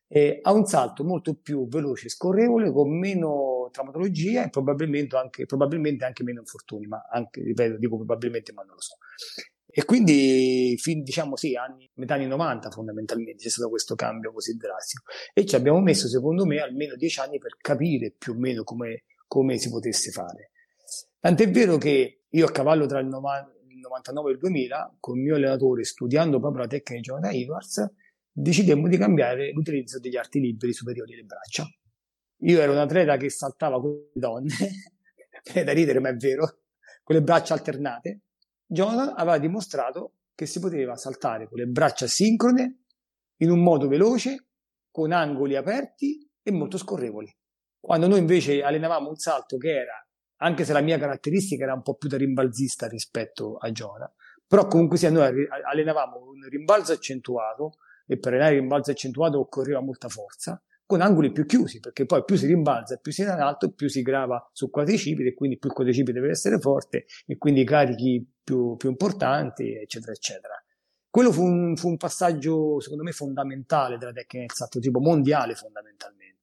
eh, ha un salto molto più veloce e scorrevole, con meno traumatologia e probabilmente anche, probabilmente anche meno infortuni, ma anche, ripeto, dico probabilmente, ma non lo so. E quindi, fin, diciamo sì, anni, metà anni 90 fondamentalmente c'è stato questo cambio così drastico. E ci abbiamo messo, secondo me, almeno dieci anni per capire più o meno come, come si potesse fare. Tant'è vero che io a cavallo tra il, 99 e il 2000, con il mio allenatore, studiando proprio la tecnica di Jonathan Edwards, decidemmo di cambiare l'utilizzo degli arti liberi superiori alle braccia. Io ero un atleta che saltava con le donne, è da ridere ma è vero, con le braccia alternate. Jonathan aveva dimostrato che si poteva saltare con le braccia sincrone, in un modo veloce, con angoli aperti e molto scorrevoli. Quando noi invece allenavamo un salto che era, anche se la mia caratteristica era un po' più da rimbalzista rispetto a Jonathan, però comunque sia noi allenavamo un rimbalzo accentuato, e per allenare il rimbalzo accentuato occorreva molta forza, con angoli più chiusi, perché poi più si rimbalza più si è in alto, più si grava sul quadricipite, quindi più il quadricipite deve essere forte, e quindi carichi più, più importanti, eccetera, eccetera. Quello fu un, fu un, passaggio, secondo me, fondamentale della tecnica del salto tipo mondiale, fondamentalmente.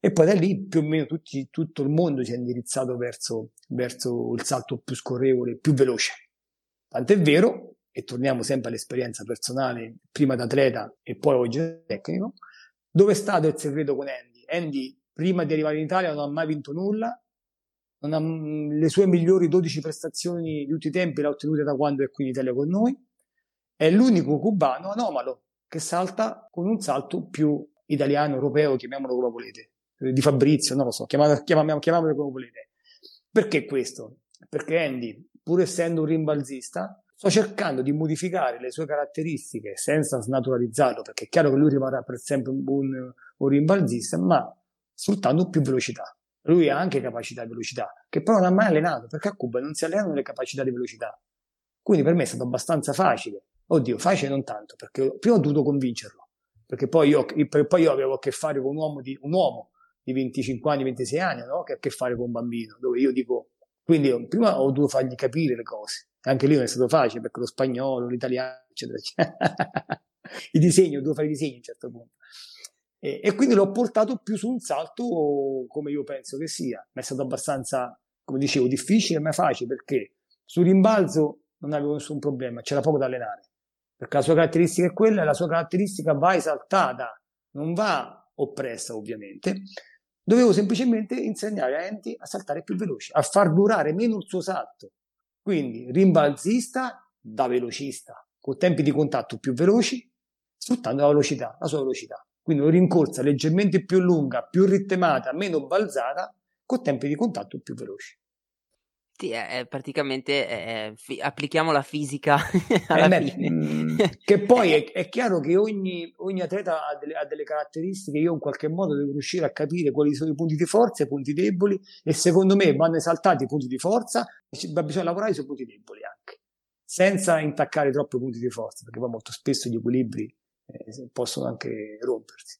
E poi da lì più o meno tutti, tutto il mondo si è indirizzato verso, verso il salto più scorrevole, più veloce. Tant'è vero e torniamo sempre all'esperienza personale, prima da atleta e poi oggi da tecnico, dove è stato il segreto con Andy? Andy, prima di arrivare in Italia, non ha mai vinto nulla, ha, le sue migliori 12 prestazioni di tutti i tempi le ha ottenute da quando è qui in Italia con noi, è l'unico cubano anomalo che salta con un salto più italiano, europeo, chiamiamolo come volete. di Fabrizio, non lo so, chiamate, chiamamolo, chiamamolo come volete. Perché questo? Perché Andy, pur essendo un rimbalzista, sto cercando di modificare le sue caratteristiche senza snaturalizzarlo, perché è chiaro che lui rimarrà per sempre un, un, rimbalzista, ma sfruttando più velocità. Lui ha anche capacità di velocità, che però non ha mai allenato, perché a Cuba non si allenano le capacità di velocità. Quindi per me è stato abbastanza facile. Oddio, facile non tanto, perché prima ho dovuto convincerlo, perché poi io, poi io avevo a che fare con un uomo di, un uomo di 25 anni, 26 anni, no? che ha a che fare con un bambino, dove io dico, quindi prima ho dovuto fargli capire le cose. Anche lì non è stato facile, perché lo spagnolo, l'italiano, eccetera, eccetera. I disegni, ho dovuto fare i disegni a un certo punto. E, e, quindi l'ho portato più su un salto come io penso che sia. Ma è stato abbastanza, come dicevo, difficile ma facile perché sul rimbalzo non avevo nessun problema, c'era poco da allenare. Perché la sua caratteristica è quella e la sua caratteristica va esaltata, non va oppressa ovviamente. Dovevo semplicemente insegnare a Andy a saltare più veloce, a far durare meno il suo salto. Quindi rimbalzista da velocista, con tempi di contatto più veloci, sfruttando la velocità, la sua velocità. Quindi una rincorsa leggermente più lunga, più ritmata, meno balzata, con tempi di contatto più veloci. Sì, è, è praticamente è, fi- applichiamo la fisica alla eh, fine. Mm, che poi è, è, chiaro che ogni, ogni atleta ha delle, ha delle, caratteristiche, io in qualche modo devo riuscire a capire quali sono i punti di forza e i punti deboli e secondo me vanno esaltati i punti di forza e bisogna lavorare sui punti deboli anche, senza intaccare troppo i punti di forza, perché poi molto spesso gli equilibri eh, possono anche rompersi.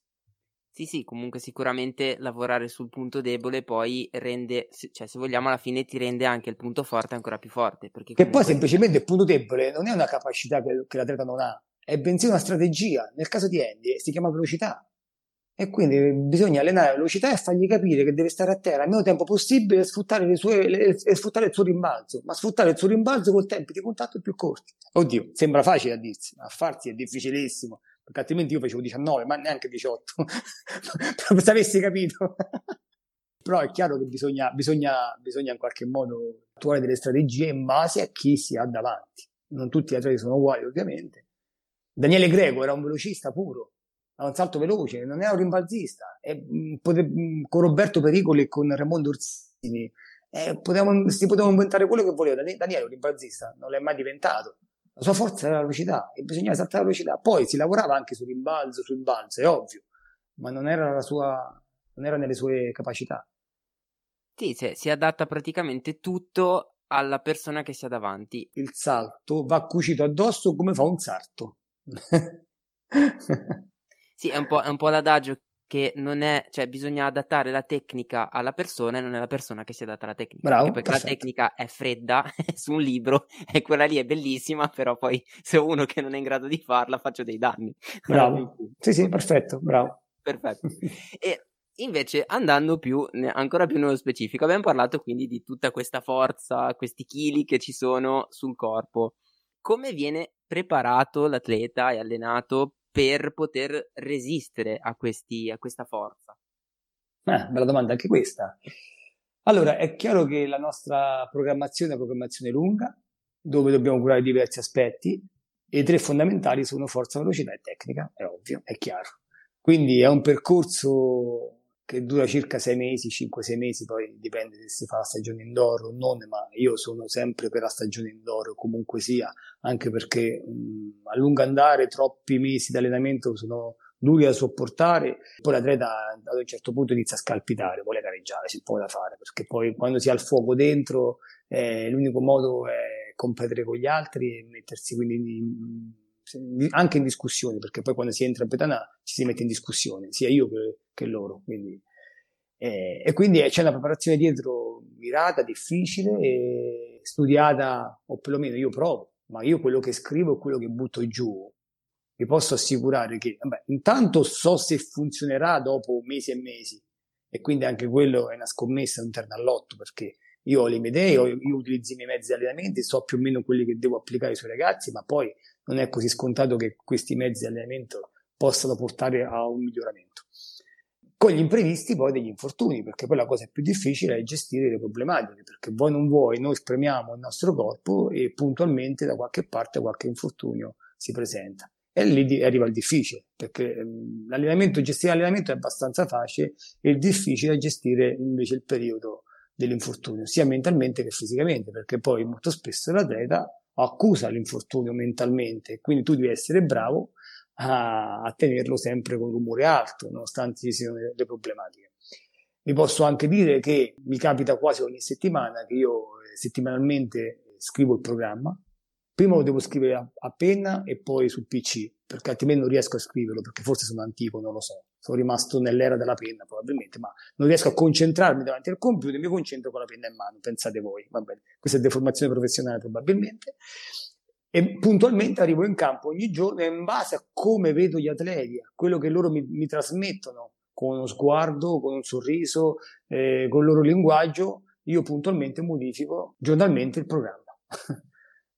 Sì, sì, comunque sicuramente lavorare sul punto debole poi rende, cioè se vogliamo alla fine ti rende anche il punto forte ancora più forte. Perché che poi semplicemente il punto debole non è una capacità che, che l'atleta non ha, è bensì una strategia. Nel caso di Andy si chiama velocità. E quindi bisogna allenare la velocità e fargli capire che deve stare a terra il meno tempo possibile e sfruttare, le sue, le, e sfruttare il suo rimbalzo, ma sfruttare il suo rimbalzo con tempi di contatto più corti. Oddio, sembra facile a dirsi, ma a farsi è difficilissimo perché altrimenti io facevo 19, ma neanche 18, proprio se avessi capito. Però è chiaro che bisogna, bisogna, bisogna in qualche modo attuare delle strategie in base a chi si ha davanti. Non tutti gli atleti sono uguali, ovviamente. Daniele Greco era un velocista puro, ha un salto veloce, non era un rimbalzista. E, pote, con Roberto Pericoli e con Raimondo Orsini eh, potevamo, si poteva inventare quello che voleva. Daniele è un rimbalzista, non l'è mai diventato. La sua forza era la velocità e bisognava saltare la velocità. Poi si lavorava anche sul rimbalzo, sul balzo, è ovvio, ma non era, la sua, non era nelle sue capacità. Sì, sì, si adatta praticamente tutto alla persona che si ha davanti. Il salto va cucito addosso come fa un sarto. sì, è un, è un po' l'adagio che non è, cioè bisogna adattare la tecnica alla persona e non è la persona che si adatta alla tecnica. Bravo, perché perfetto. la tecnica è fredda, su un libro e quella lì è bellissima, però poi se uno che non è in grado di farla faccio dei danni. Bravo. sì, sì, perfetto, bravo. Perfetto. E invece andando più, ancora più nello specifico, abbiamo parlato quindi di tutta questa forza, questi chili che ci sono sul corpo. Come viene preparato l'atleta e allenato per poter resistere a, questi, a questa forza? Ah, bella domanda anche questa. Allora, è chiaro che la nostra programmazione è una programmazione lunga, dove dobbiamo curare diversi aspetti, e i tre fondamentali sono forza, velocità e tecnica, è ovvio, è chiaro. Quindi è un percorso che dura circa sei mesi, 5-6 mesi, poi dipende se si fa la stagione indoor o non, ma io sono sempre per la stagione indoor, comunque sia, anche perché mh, a lungo andare troppi mesi di allenamento sono duri da sopportare, poi l'atleta ad un certo punto inizia a scalpitare, vuole gareggiare, c'è poco da fare, perché poi quando si ha il fuoco dentro eh, l'unico modo è competere con gli altri e mettersi quindi in, anche in discussione, perché poi quando si entra in Petanà ci si mette in discussione, sia io che, che loro. Quindi, eh, e quindi c'è una preparazione dietro mirata, difficile, e studiata, o perlomeno io provo, ma io quello che scrivo e quello che butto giù, vi posso assicurare che, vabbè, intanto so se funzionerà dopo mesi e mesi, e quindi anche quello è una scommessa interna all'otto, perché io ho le mie idee, io, io utilizzo i miei mezzi di allenamento, so più o meno quelli che devo applicare sui ragazzi, ma poi non è così scontato che questi mezzi di allenamento possano portare a un miglioramento. Con gli imprevisti poi degli infortuni, perché poi la cosa più difficile è gestire le problematiche, perché vuoi non vuoi, noi spremiamo il nostro corpo e puntualmente da qualche parte qualche infortunio si presenta. E lì arriva il difficile, perché ehm, l'allenamento, gestire l'allenamento è abbastanza facile, e il difficile è gestire invece il periodo dell'infortunio, sia mentalmente che fisicamente, perché poi molto spesso l'atleta accusa l'infortunio mentalmente, quindi tu devi essere bravo a, a tenerlo sempre con rumore alto, nonostante ci siano le, le problematiche. Vi posso anche dire che mi capita quasi ogni settimana che io eh, settimanalmente scrivo il programma. Prima lo devo scrivere a, a, penna e poi sul PC, perché altrimenti non riesco a scriverlo, perché forse sono antico, non lo so. Sono rimasto nell'era della penna probabilmente, ma non riesco a concentrarmi davanti al computer, mi concentro con la penna in mano, pensate voi. Va bene, questa è deformazione professionale probabilmente e puntualmente arrivo in campo ogni giorno e in base a come vedo gli atleti, a quello che loro mi, mi trasmettono con uno sguardo, con un sorriso, eh, con il loro linguaggio, io puntualmente modifico giornalmente il programma.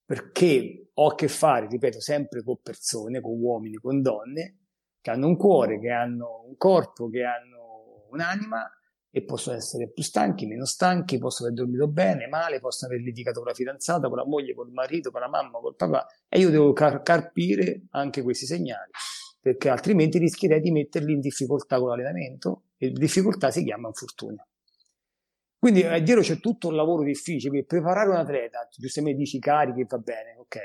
Perché ho a che fare, ripeto, sempre con persone, con uomini, con donne, che hanno un cuore, che hanno un corpo, che hanno un'anima e possono essere più stanchi, meno stanchi, possono aver dormito bene, male, possono aver litigato con la fidanzata, con la moglie, con il marito, con la mamma, col papà e io devo car- carpire anche questi segnali perché altrimenti rischierei di metterli in difficoltà con l'allenamento e difficoltà si chiama infortunio. Quindi è vero c'è tutto un lavoro difficile, preparare un atleta, giustamente dici carichi, va bene, ok,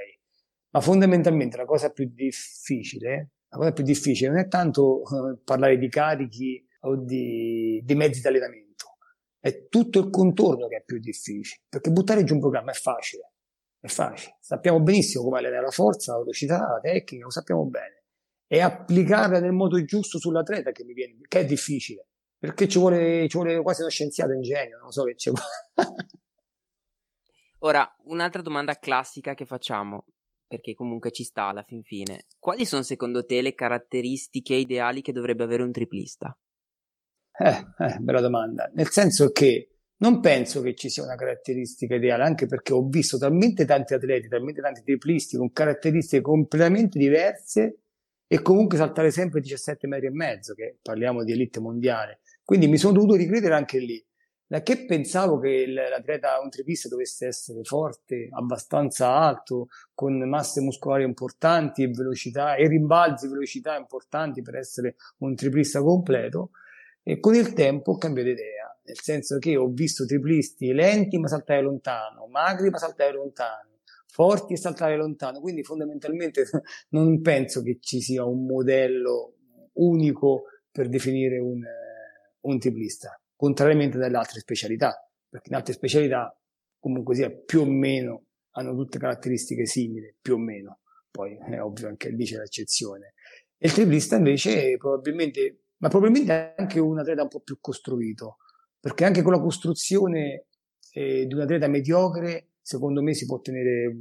ma fondamentalmente la cosa più difficile, la cosa più difficile non è tanto eh, parlare di carichi o di, di mezzi di allenamento, è tutto il contorno che è più difficile, perché buttare giù un programma è facile, è facile, sappiamo benissimo come allenare la forza, la velocità, la tecnica, lo sappiamo bene, è applicarla nel modo giusto sull'atleta che mi viene, che è difficile, perché ci vuole, ci vuole quasi uno scienziato in genio, non so che ci vuole. Ora, un'altra domanda classica che facciamo, perché comunque ci sta alla fin fine. Quali sono secondo te le caratteristiche ideali che dovrebbe avere un triplista? Eh, eh, bella domanda. Nel senso che non penso che ci sia una caratteristica ideale, anche perché ho visto talmente tanti atleti, talmente tanti triplisti con caratteristiche completamente diverse e comunque saltare sempre 17 metri e mezzo, che parliamo di elite mondiale. Quindi mi sono dovuto ricredere anche lì. Da che pensavo che l'atleta un tripista dovesse essere forte, abbastanza alto, con masse muscolari importanti e velocità e rimbalzi velocità importanti per essere un triplista completo, e con il tempo ho cambiato idea, nel senso che ho visto triplisti lenti ma saltare lontano, magri ma saltare lontano, forti e saltare lontano, quindi fondamentalmente non penso che ci sia un modello unico per definire un, un triplista, contrariamente dalle altre specialità, perché in altre specialità comunque sia più o meno hanno tutte caratteristiche simili, più o meno, poi è ovvio anche lì c'è l'eccezione. E il triplista invece probabilmente ma probabilmente anche un atleta un po' più costruito, perché anche con la costruzione eh, di un atleta mediocre, secondo me si può ottenere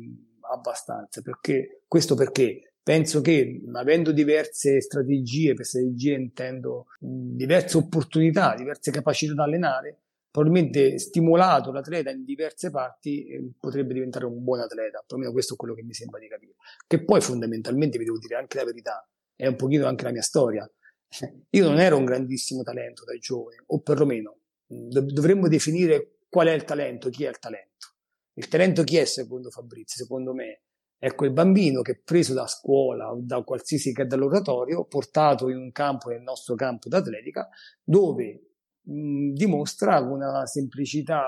abbastanza, perché, questo perché penso che avendo diverse strategie, per strategie intendo diverse opportunità, diverse capacità da allenare, probabilmente stimolato l'atleta in diverse parti eh, potrebbe diventare un buon atleta, perlomeno questo è quello che mi sembra di capire. Che poi fondamentalmente vi devo dire anche la verità, è un pochino anche la mia storia. Io non ero un grandissimo talento da giovane, o perlomeno dovremmo definire qual è il talento, chi è il talento. Il talento chi è secondo Fabrizio? Secondo me è quel bambino che è preso da scuola o da qualsiasi che dall'oratorio, portato in un campo, nel nostro campo d'atletica, dove mh, dimostra una semplicità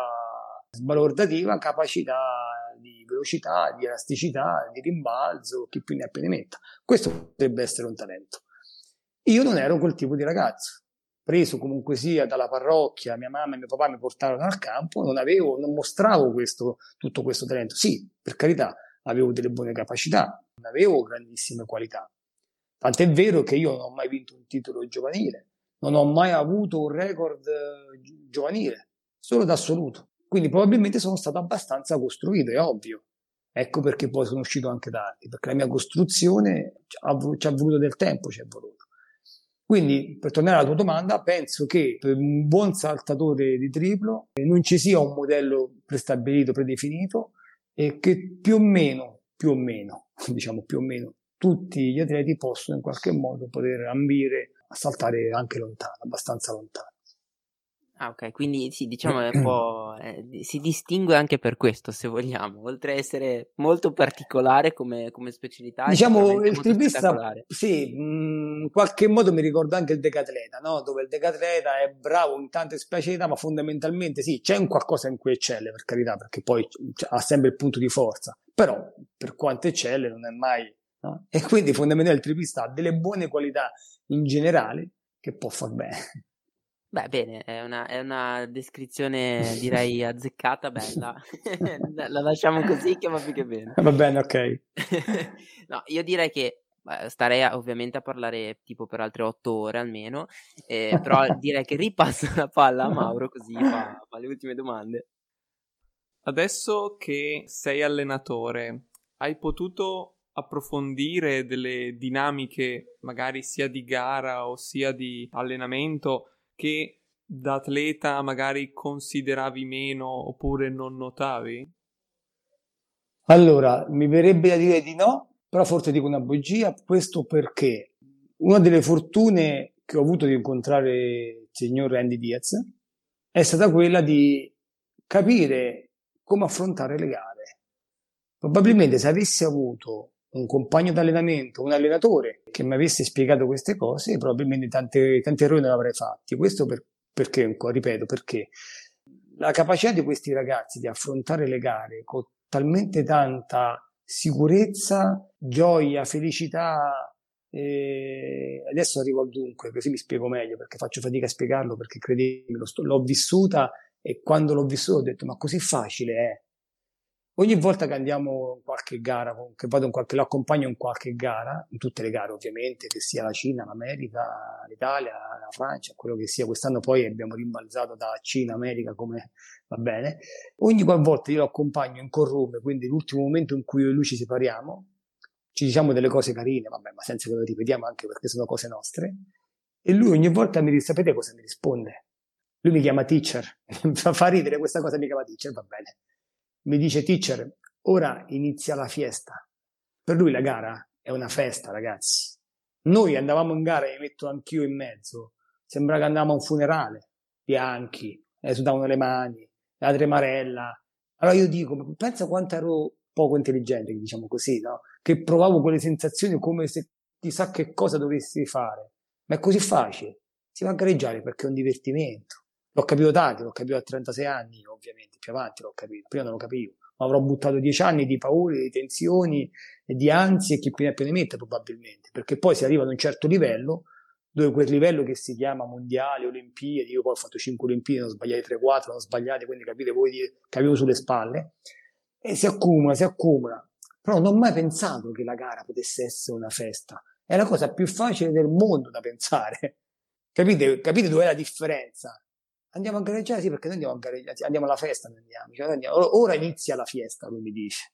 sbalordativa, capacità di velocità, di elasticità, di rimbalzo, chi più ne ha più ne metta. Questo potrebbe essere un talento. Io non ero quel tipo di ragazzo. Preso comunque sia dalla parrocchia, mia mamma e mio papà mi portarono al campo, non avevo, non mostravo questo, tutto questo talento. Sì, per carità, avevo delle buone capacità, non avevo grandissime qualità. Tant'è vero che io non ho mai vinto un titolo giovanile, non ho mai avuto un record eh, giovanile, solo d'assoluto. Quindi probabilmente sono stato abbastanza costruito, è ovvio. Ecco perché poi sono uscito anche tardi, perché la mia costruzione ci ha voluto del tempo, ci è voluto. Quindi, per tornare alla tua domanda, penso che per un buon saltatore di triplo non ci sia un modello prestabilito, predefinito e che più o meno, più o meno, diciamo più o meno, tutti gli atleti possono in qualche modo poter ambire a saltare anche lontano, abbastanza lontano. Ah, ok, quindi sì, diciamo è un po'. Eh, si distingue anche per questo, se vogliamo, oltre a essere molto particolare come, come specialità. Diciamo il tripista, sì, mm, in qualche modo mi ricorda anche il decatleta, no? dove il decatleta è bravo in tante specialità, ma fondamentalmente sì, c'è un qualcosa in cui eccelle, per carità, perché poi ha sempre il punto di forza, però per quanto eccelle non è mai. No? E quindi fondamentalmente il tripista ha delle buone qualità in generale che può far bene. Beh, bene, è una, è una descrizione direi azzeccata, bella. la lasciamo così che va più che bene. Va bene, ok. no, io direi che starei a, ovviamente a parlare tipo per altre otto ore almeno, eh, però direi che ripasso la palla a Mauro così fa, fa le ultime domande. Adesso che sei allenatore, hai potuto approfondire delle dinamiche magari sia di gara o sia di allenamento che da atleta magari consideravi meno oppure non notavi? Allora, mi verrebbe da dire di no, però forse dico una bugia, questo perché una delle fortune che ho avuto di incontrare il signor Andy Diaz è stata quella di capire come affrontare le gare. Probabilmente se avessi avuto un compagno d'allenamento, un allenatore che mi avesse spiegato queste cose, probabilmente tanti, tanti errori non avrei fatti. Questo per, perché, ripeto, perché la capacità di questi ragazzi di affrontare le gare con talmente tanta sicurezza, gioia, felicità. E adesso arrivo al dunque, così mi spiego meglio perché faccio fatica a spiegarlo perché credetemi, l'ho vissuta e quando l'ho vissuta ho detto ma così facile è. Ogni volta che andiamo in qualche gara, che vado in qualche, lo accompagno in qualche gara, in tutte le gare ovviamente, che sia la Cina, l'America, l'Italia, la Francia, quello che sia, quest'anno poi abbiamo rimbalzato da Cina, America, come va bene. Ogni volta io lo accompagno in corrume, quindi l'ultimo momento in cui io e lui ci separiamo, ci diciamo delle cose carine, vabbè, ma senza che lo ripetiamo anche perché sono cose nostre, e lui ogni volta mi dice, sapete cosa mi risponde? Lui mi chiama teacher, fa ridere questa cosa, mi chiama teacher, va bene mi dice teacher, ora inizia la fiesta. Per lui la gara è una festa, ragazzi. Noi andavamo in gara mi metto anch'io in mezzo. Sembra che andavamo a un funerale, bianchi, eh, sudavano le mani, la tremarella. Allora io dico, pensa quanto ero poco intelligente, diciamo così, no? Che provavo quelle sensazioni come se chissà che cosa dovessi fare. Ma è così facile. Si va a gareggiare perché è un divertimento. L'ho capito tardi, l'ho capito a 36 anni, ovviamente, più avanti l'ho capito, prima non lo capivo. Ma avrò buttato 10 anni di paure, di tensioni, di ansie e chi più ne mette probabilmente, perché poi si arriva ad un certo livello, dove quel livello che si chiama mondiale, olimpiadi, io poi ho fatto 5 olimpiadi, non sbagliate 3-4, non sbagliate, quindi capite voi che avevo sulle spalle, e si accumula, si accumula. Però non ho mai pensato che la gara potesse essere una festa. È la cosa più facile del mondo da pensare. Capite, capite dov'è la differenza? Andiamo a gareggiare? Sì, perché noi andiamo a gareggiare, andiamo alla festa, andiamo. Cioè, andiamo. Ora inizia la fiesta, lui mi dice.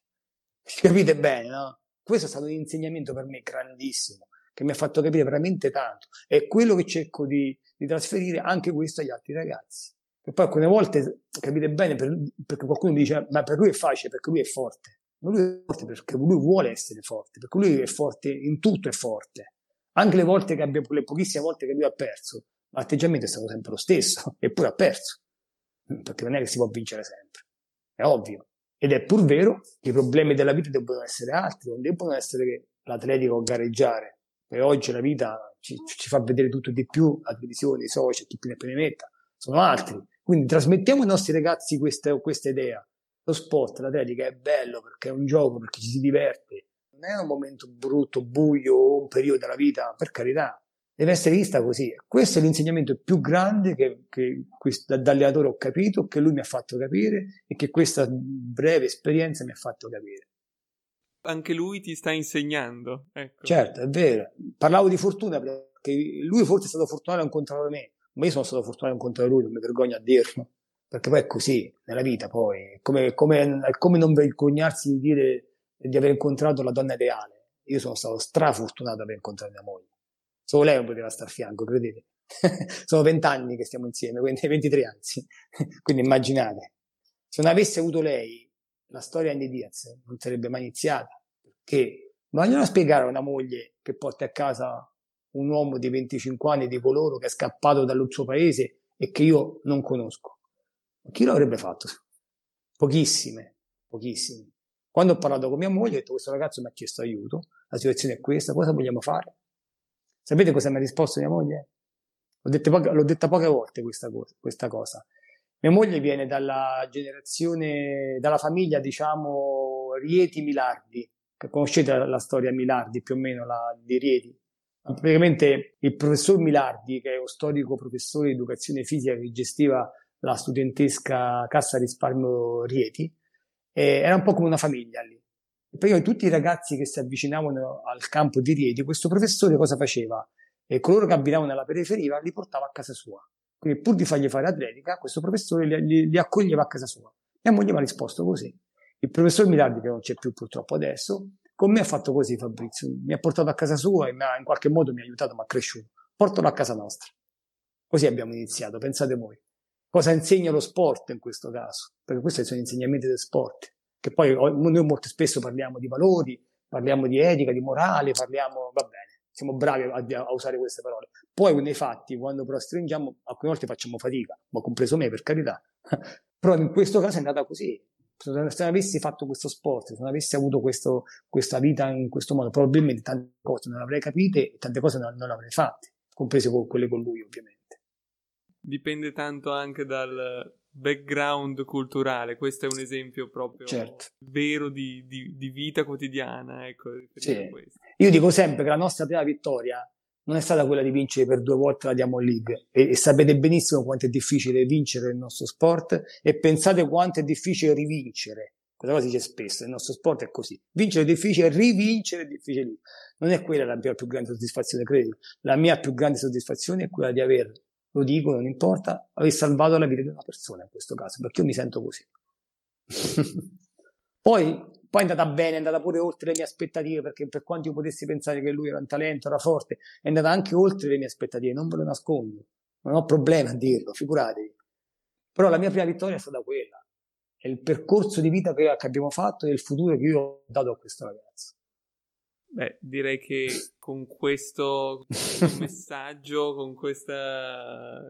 Capite bene, no? Questo è stato un insegnamento per me grandissimo, che mi ha fatto capire veramente tanto. È quello che cerco di, di trasferire anche questo agli altri ragazzi. E poi alcune volte, capite bene, per, perché qualcuno dice, ma per lui è facile, perché lui è forte. Ma lui è forte perché lui vuole essere forte, perché lui è forte, in tutto è forte. Anche le volte che abbia, le pochissime volte che lui ha perso, l'atteggiamento è stato sempre lo stesso, eppure ha perso, perché non è che si può vincere sempre, è ovvio. Ed è pur vero che i problemi della vita debbono essere altri, non debbono essere che l'atletico gareggiare, e oggi la vita ci, ci, fa vedere tutto di più, la televisione, i social, chi più ne permetta, sono altri. Quindi trasmettiamo ai nostri ragazzi questa, questa idea. Lo sport, l'atletica è bello perché è un gioco, perché ci si diverte. Non è un momento brutto, buio un periodo della vita, per carità deve essere vista così. Questo è l'insegnamento più grande che, che questo, da allenatore ho capito, che lui mi ha fatto capire e che questa breve esperienza mi ha fatto capire. Anche lui ti sta insegnando. Ecco. Certo, è vero. Parlavo di fortuna perché lui forse è stato fortunato a incontrare me, ma io sono stato fortunato a incontrare lui, non mi vergogno a dirlo. Perché poi è così, nella vita poi. È come, come, come non vergognarsi di dire di aver incontrato la donna ideale. Io sono stato strafortunato ad aver incontrato mia moglie Solo lei non poteva stare a fianco, credete. Sono vent'anni che stiamo insieme, quindi 23 anni. quindi immaginate, se non avesse avuto lei, la storia di Diaz non sarebbe mai iniziata. Perché vogliono spiegare a una moglie che porta a casa un uomo di 25 anni di coloro che è scappato dal suo paese e che io non conosco. Chi lo avrebbe fatto? Pochissime, pochissime. Quando ho parlato con mia moglie, ho detto questo ragazzo mi ha chiesto aiuto, la situazione è questa, cosa vogliamo fare? Sapete cosa mi ha risposto mia moglie? L'ho detta, poche, l'ho detta poche volte questa cosa, questa cosa. Mia moglie viene dalla generazione, dalla famiglia, diciamo, Rieti-Milardi, conoscete la, storia Milardi, più o meno, la, di Rieti. Praticamente il professor Milardi, che è uno storico professore di educazione fisica che gestiva la studentesca Cassa Risparmio Rieti, eh, era un po' come una famiglia lì. E poi tutti i ragazzi che si avvicinavano al campo di Rieti, questo professore cosa faceva? E coloro che abitavano nella periferia li portava a casa sua. Quindi pur di fargli fare atletica, questo professore li, li, li accoglieva a casa sua. Mia moglie mi ha risposto così. Il professor Milardi, che non c'è più purtroppo adesso, con me ha fatto così Fabrizio, mi ha portato a casa sua e ha, in qualche modo mi ha aiutato, mi ha cresciuto. Portalo a casa nostra. Così abbiamo iniziato, pensate voi. Cosa insegna lo sport in questo caso? Perché questi sono insegnamenti del sport, che poi noi molto spesso parliamo di valori, parliamo di etica, di morale, parliamo, va bene, siamo bravi a, a usare queste parole. Poi nei fatti, quando però stringiamo, alcune volte facciamo fatica, ma compreso me per carità. però in questo caso è andata così se non avessi fatto questo sport, se non avessi avuto questo, questa vita in questo modo, probabilmente tante cose non avrei capite e tante cose non, non avrei fatte, comprese quelle con lui ovviamente. Dipende tanto anche dal background culturale, questo è un esempio proprio certo. vero di, di, di, vita quotidiana. Ecco, sì. Io dico sempre che la nostra prima vittoria non è stata quella di vincere per due volte la Diamond League e, e, sapete benissimo quanto è difficile vincere il nostro sport e pensate quanto è difficile rivincere. Questa cosa si dice spesso, il nostro sport è così. Vincere è difficile, rivincere è difficile. Non è quella la mia più grande soddisfazione, credo. La mia più grande soddisfazione è quella di aver, lo dico, non importa, aver salvato la vita di una persona in questo caso, perché io mi sento così. Poi poi è andata bene, è andata pure oltre le mie aspettative, perché per quanto io potessi pensare che lui era un talento, era forte, è andata anche oltre le mie aspettative, non ve lo nascondo, non ho problema a dirlo, figuratevi. Però la mia prima vittoria è stata quella, è il percorso di vita che abbiamo fatto e il futuro che io ho dato a questo ragazzo. Beh, direi che con questo messaggio, con questa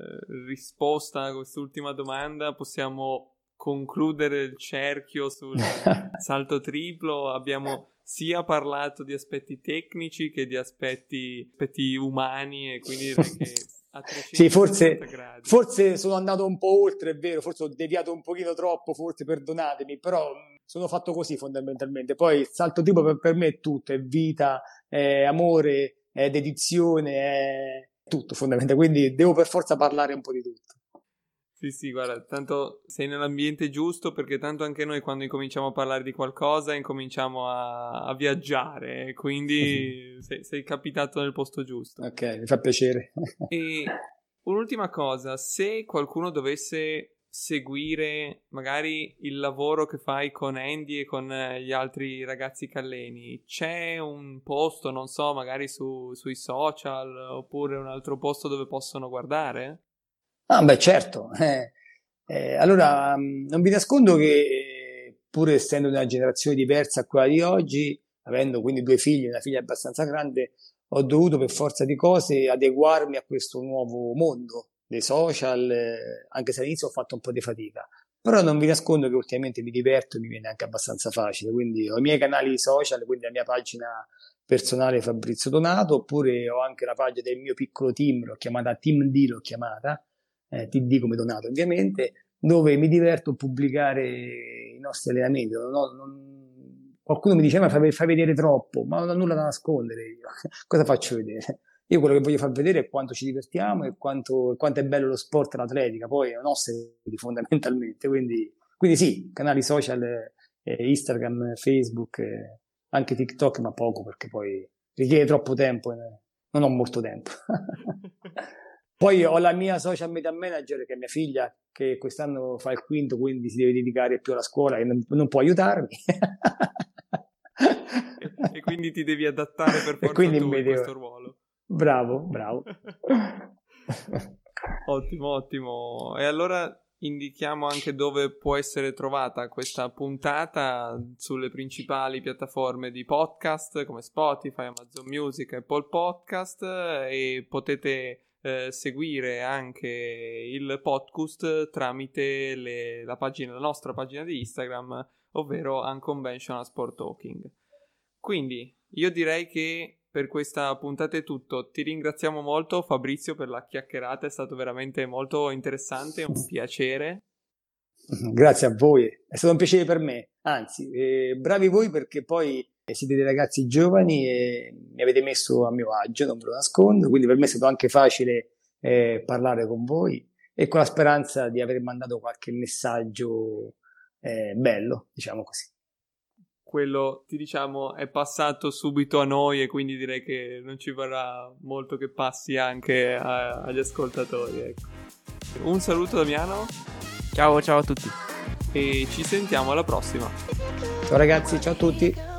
risposta a quest'ultima domanda, possiamo concludere il cerchio sul salto triplo. Abbiamo sia parlato di aspetti tecnici che di aspetti, aspetti umani e quindi sì, forse, forse, sono andato un po' oltre, è vero, forse ho deviato un pochino troppo, forse perdonatemi, però sono fatto così fondamentalmente. Poi il salto triplo per, per me è tutto, è vita, è amore, è dedizione, è tutto fondamentalmente, quindi devo per forza parlare un po' di tutto. Sì, sì, guarda, tanto sei nell'ambiente giusto perché tanto anche noi quando incominciamo a parlare di qualcosa incominciamo a, a viaggiare, quindi sei, sei, capitato nel posto giusto. Ok, mi fa piacere. e un'ultima cosa, se qualcuno dovesse seguire magari il lavoro che fai con Andy e con gli altri ragazzi calleni, c'è un posto, non so, magari su, sui social oppure un altro posto dove possono guardare? Ah, beh, certo. Eh, eh, allora, mm, non vi nascondo che pur essendo una generazione diversa a quella di oggi, avendo quindi due figli una figlia abbastanza grande, ho dovuto per forza di cose adeguarmi a questo nuovo mondo dei social, eh, anche se all'inizio ho fatto un po' di fatica. Però non vi nascondo che ultimamente mi diverto e mi viene anche abbastanza facile, quindi ho i miei canali social, quindi la mia pagina personale Fabrizio Donato, oppure ho anche la pagina del mio piccolo team, l'ho chiamata Team D, l'ho chiamata, eh, TD come Donato ovviamente, dove mi diverto a pubblicare i nostri allenamenti. Non ho, non... Qualcuno mi dice, ma fai, fai, vedere troppo, ma non ho nulla da nascondere. Cosa faccio vedere? Io quello che voglio far vedere è quanto ci divertiamo e quanto, quanto è bello lo sport e l'atletica, poi ho segni fondamentalmente, quindi, quindi sì, canali social, eh, Instagram, Facebook, eh, anche TikTok, ma poco perché poi richiede troppo tempo, eh, non ho molto tempo. Poi ho la mia social media manager, che è mia figlia, che quest'anno fa il quinto, quindi si deve dedicare più alla scuola e non, non può aiutarmi. e, e, quindi ti devi adattare per forza tu questo ruolo. Bravo, bravo. ottimo, ottimo. E allora indichiamo anche dove può essere trovata questa puntata sulle principali piattaforme di podcast come Spotify, Amazon Music, Apple Podcast e potete eh, seguire anche il podcast tramite le, la, pagina, la nostra pagina di Instagram, ovvero Unconventional Sport Talking. Quindi io direi che per questa puntata è tutto. Ti ringraziamo molto Fabrizio per la chiacchierata, è stato veramente molto interessante, un piacere. Grazie a voi, è stato un piacere per me, anzi, eh, bravi voi perché poi siete dei ragazzi giovani e mi avete messo a mio agio, non ve lo nascondo, quindi per me è stato anche facile eh, parlare con voi e con la speranza di aver mandato qualche messaggio eh, bello, diciamo così. Quello, ti diciamo, è passato subito a noi e quindi direi che non ci vorrà molto che passi anche a, agli ascoltatori. Ecco. Un saluto Damiano. Ciao, ciao a tutti. E ci sentiamo alla prossima. Ciao ragazzi, ciao a tutti.